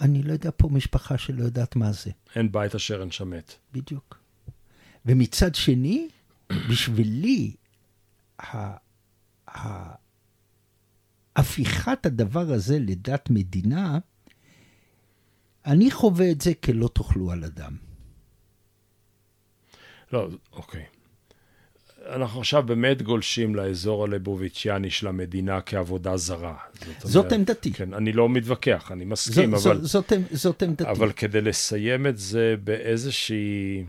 אני לא יודע פה משפחה שלא יודעת מה זה. אין בית אשר אין שמת. בדיוק. ומצד שני, בשבילי, הפיכת הדבר הזה לדת מדינה, אני חווה את זה כלא תאכלו על אדם. לא, אוקיי. אנחנו עכשיו באמת גולשים לאזור הלבוביץ'יאני של המדינה כעבודה זרה. זאת, זאת עמדתי. כן, אני לא מתווכח, אני מסכים, זו, אבל... זאת, זאת עמדתי. אבל כדי לסיים את זה באיזושהי...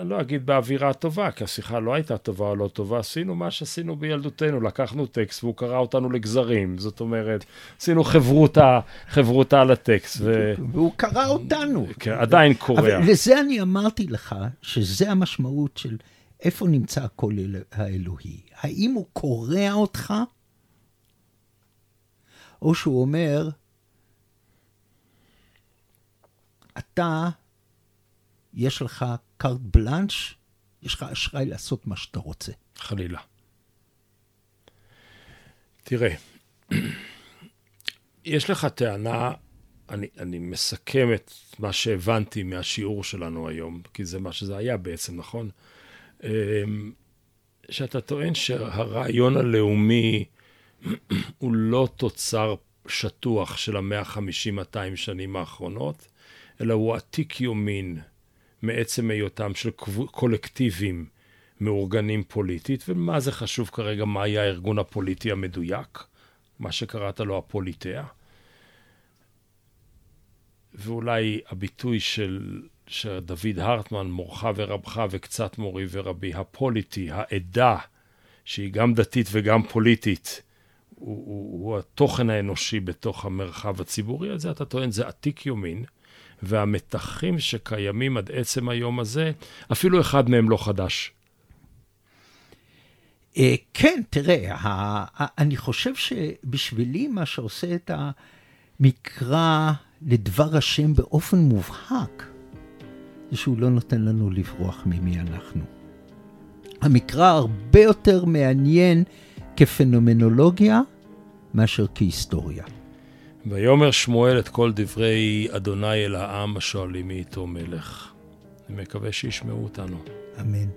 אני לא אגיד באווירה טובה, כי השיחה לא הייתה טובה או לא טובה, עשינו מה שעשינו בילדותנו, לקחנו טקסט והוא קרא אותנו לגזרים, זאת אומרת, עשינו חברותה, חברותה על הטקסט. ו... והוא קרא אותנו. כן, עדיין קורא. אבל לזה אני אמרתי לך, שזה המשמעות של איפה נמצא הקול האלוהי. האם הוא קורע אותך, או שהוא אומר, אתה, יש לך קארט בלאנש, יש לך אשראי לעשות מה שאתה רוצה. חלילה. תראה, יש לך טענה, אני, אני מסכם את מה שהבנתי מהשיעור שלנו היום, כי זה מה שזה היה בעצם, נכון? אמ, שאתה טוען שהרעיון הלאומי הוא לא תוצר שטוח של המאה חמישים, 200 שנים האחרונות, אלא הוא עתיק יומין מעצם היותם של קולקטיבים מאורגנים פוליטית, ומה זה חשוב כרגע, מה היה הארגון הפוליטי המדויק, מה שקראת לו הפוליטאה. ואולי הביטוי של, של דוד הרטמן, מורך ורבך וקצת מורי ורבי, הפוליטי, העדה, שהיא גם דתית וגם פוליטית, הוא, הוא, הוא התוכן האנושי בתוך המרחב הציבורי הזה, אתה טוען, זה עתיק יומין. והמתחים שקיימים עד עצם היום הזה, אפילו אחד מהם לא חדש. אה, כן, תראה, אני חושב שבשבילי מה שעושה את המקרא לדבר השם באופן מובהק, זה שהוא לא נותן לנו לברוח ממי אנחנו. המקרא הרבה יותר מעניין כפנומנולוגיה מאשר כהיסטוריה. ויאמר שמואל את כל דברי אדוני אל העם השואלים מי איתו מלך. אני מקווה שישמעו אותנו. אמן.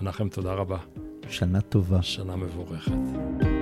מנחם, תודה רבה. שנה טובה. שנה מבורכת.